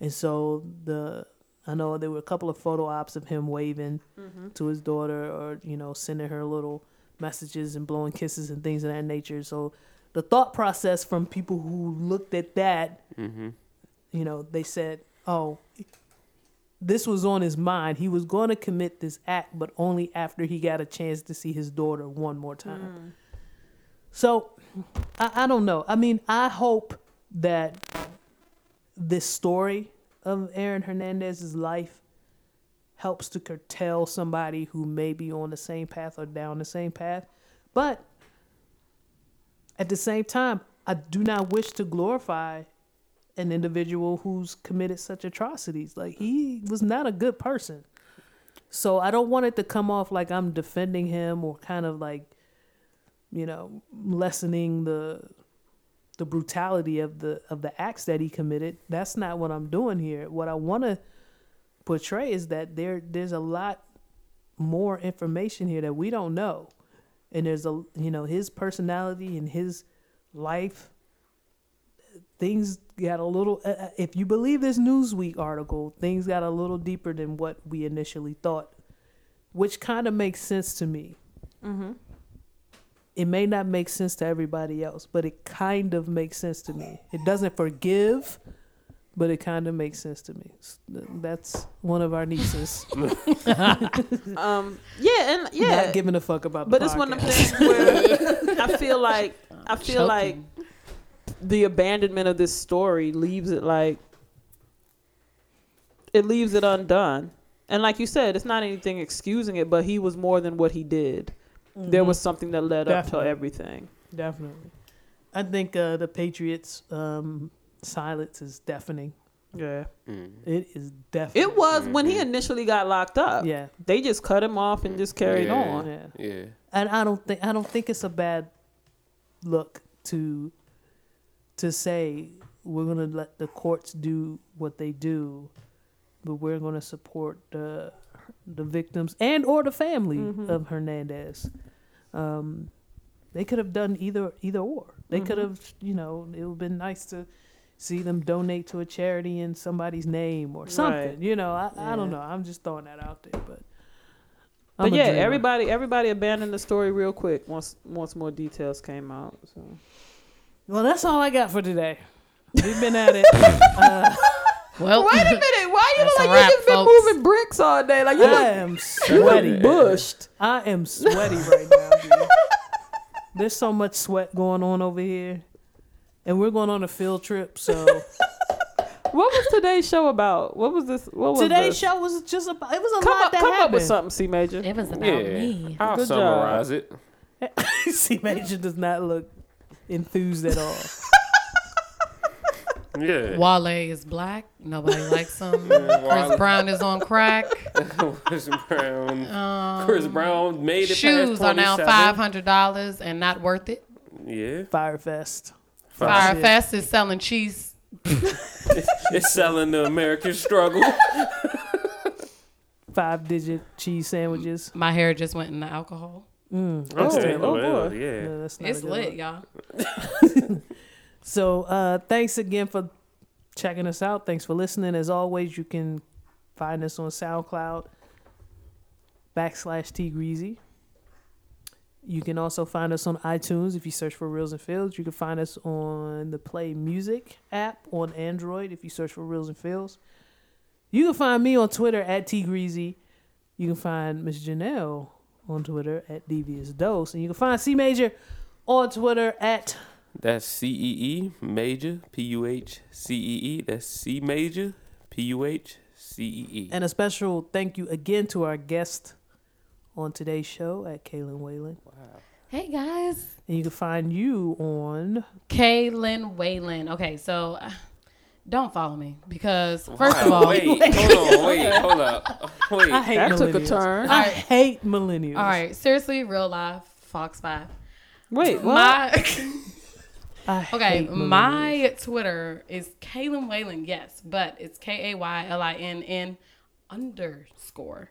and so the. I know there were a couple of photo ops of him waving to his daughter, or you know, sending her little messages and blowing kisses and things of that nature. So the thought process from people who looked at that, you know, they said, "Oh, this was on his mind. He was going to commit this act, but only after he got a chance to see his daughter one more time." Hmm. So I, I don't know. I mean, I hope that this story of Aaron Hernandez's life helps to curtail somebody who may be on the same path or down the same path. But at the same time, I do not wish to glorify an individual who's committed such atrocities. Like he was not a good person. So I don't want it to come off like I'm defending him or kind of like you know, lessening the the brutality of the of the acts that he committed. That's not what I'm doing here. What I want to portray is that there there's a lot more information here that we don't know. And there's a you know, his personality and his life things got a little uh, uh, if you believe this newsweek article things got a little deeper than what we initially thought which kind of makes sense to me. Mm-hmm. it may not make sense to everybody else but it kind of makes sense to me. It doesn't forgive but it kind of makes sense to me. That's one of our nieces. Um, yeah, and yeah, not giving a fuck about the but it's one of the things where I feel like I feel Choking. like the abandonment of this story leaves it like it leaves it undone. And like you said, it's not anything excusing it, but he was more than what he did. There was something that led up to everything. definitely i think uh, the patriots um, silence is deafening Yeah. it is deafening It was when he initially got locked up. yeah They just cut him off and just carried Yeah. on. yeah Yeah. and I don't think I don't think it's a bad look to to say we're gonna let the courts do what they do, but we're gonna support the the victims and or the family Mm-hmm. of Hernandez. Um, they could have done either either or. They Mm-hmm. could have you know it would have been nice to see them donate to a charity in somebody's name or something. Right. You know I, I don't know. I'm just throwing that out there, but. But I'm a yeah, dreamer. everybody everybody abandoned the story real quick once once more details came out. So Well, that's all I got for today. We've been at it. Uh, well, Wait a minute, why are you That's look a like you wrap, just been folks. moving bricks all day? Like you I look am sweaty. bushed. I am sweaty right now, dude. There's so much sweat going on over here. And we're going on a field trip, so What was today's show about? What was this? What was today's this? show was just about it was a Come lot up, that come up happened. with something, C Major. it was about Yeah. me. I'll Good summarize it. C Major does not look enthused at all. Yeah. Wale is black. Nobody likes him. Chris Brown is on crack. Chris Brown. Um, Chris Brown made it shoes past are now five hundred dollars and not worth it. Yeah. Fyrefest. Fire shit. Fest is selling cheese. It's selling the American struggle. Five digit cheese sandwiches. My hair just went into alcohol. Mm, Oh, Okay, oh, well, boy. yeah. no, that's not It's lit, look. y'all. So uh, thanks again for checking us out. Thanks for listening. As always, you can find us on SoundCloud backslash T Greasy. You can also find us on iTunes if you search for Reels and Fields. You can find us on the Play Music app on Android if you search for Reels and Fields. You can find me on Twitter at T Greasy. You can find Miss Janelle on Twitter at Devious Dose. And you can find C Major on Twitter at That's C E E major P U H C E E. That's C major P U H C E E. And a special thank you again to our guest on today's show at Kaylin Whalen. Wow. Hey guys, And you can find you on Kaylin Whalen. Okay, so uh, don't follow me because first of all, wait, hold on, wait, hold up, wait. I hate That took a millennials. turn. I hate millennials. all right, seriously, real life, Fox Five. Wait, what? My okay, my Twitter is Kaylin Whalen. Yes, but it's K A Y L I N N underscore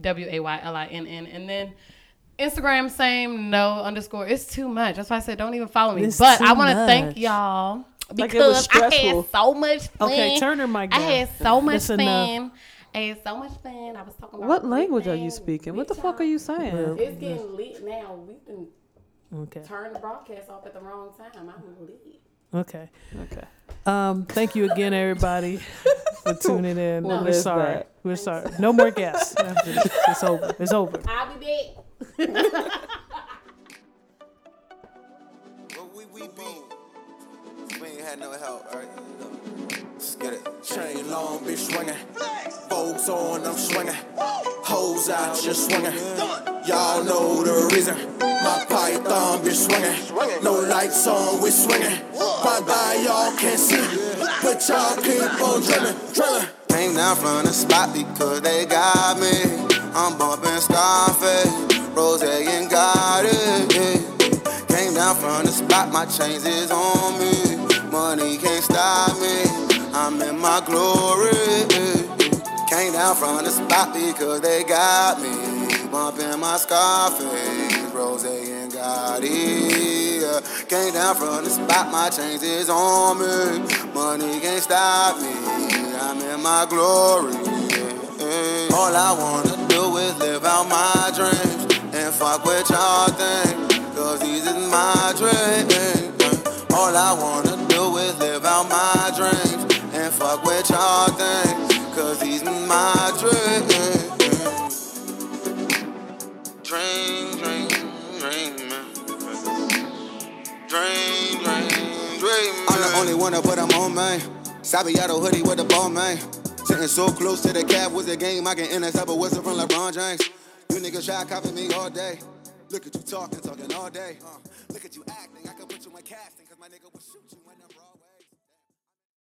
W A Y L I N N, and then. Instagram same no underscore. It's too much. That's why I said don't even follow me. It's but I want to thank y'all Like it was because I had so much fun. Okay, turn her mic I had so much That's fun. enough. I had so much fun. I was talking about What language are you speaking? What the Bitch, fuck are you saying? Well- It's getting lit now. We can Okay. turn the broadcast off at the wrong time. I'm lit. Okay. Okay. Um, thank you again, everybody, for tuning in. Well, We're sorry. that. We're sorry. No more guests. It's over. It's over. I'll be back. Well, we, we be. Had no help, alright? Let's get it. Chain long, bitch swinging. Folks on, I'm swinging. Hoes out, just swinging. Y'all know the reason. My python bitch swinging. No lights on, we swinging. Bye bye, y'all can't see. But y'all keep on drilling, drilling. Came down from the spot because they got me. I'm bumping Scarface, Rose and got it. Came down from the spot, my chains is on me. Money can't stop me. I'm in my glory. Came down from the spot because they got me. Bumping my Scarface, Rose and Gotti. Came down from the spot, my chains is on me. Money can't stop me. I'm in my glory. All I wanna do is live out my dreams and fuck with y'all things. Cause these is my dreams. All I wanna Cause these my dreams. Dream, dream, dream. Dream, dream, dream. I'm the only one to put them on, man. Sabiato hoodie with the ball, man. Sitting so close to the cap was a game I can intercept a whistle from LeBron James. You niggas try to copy me all day. Look at you talking, talking all day. Uh, look at you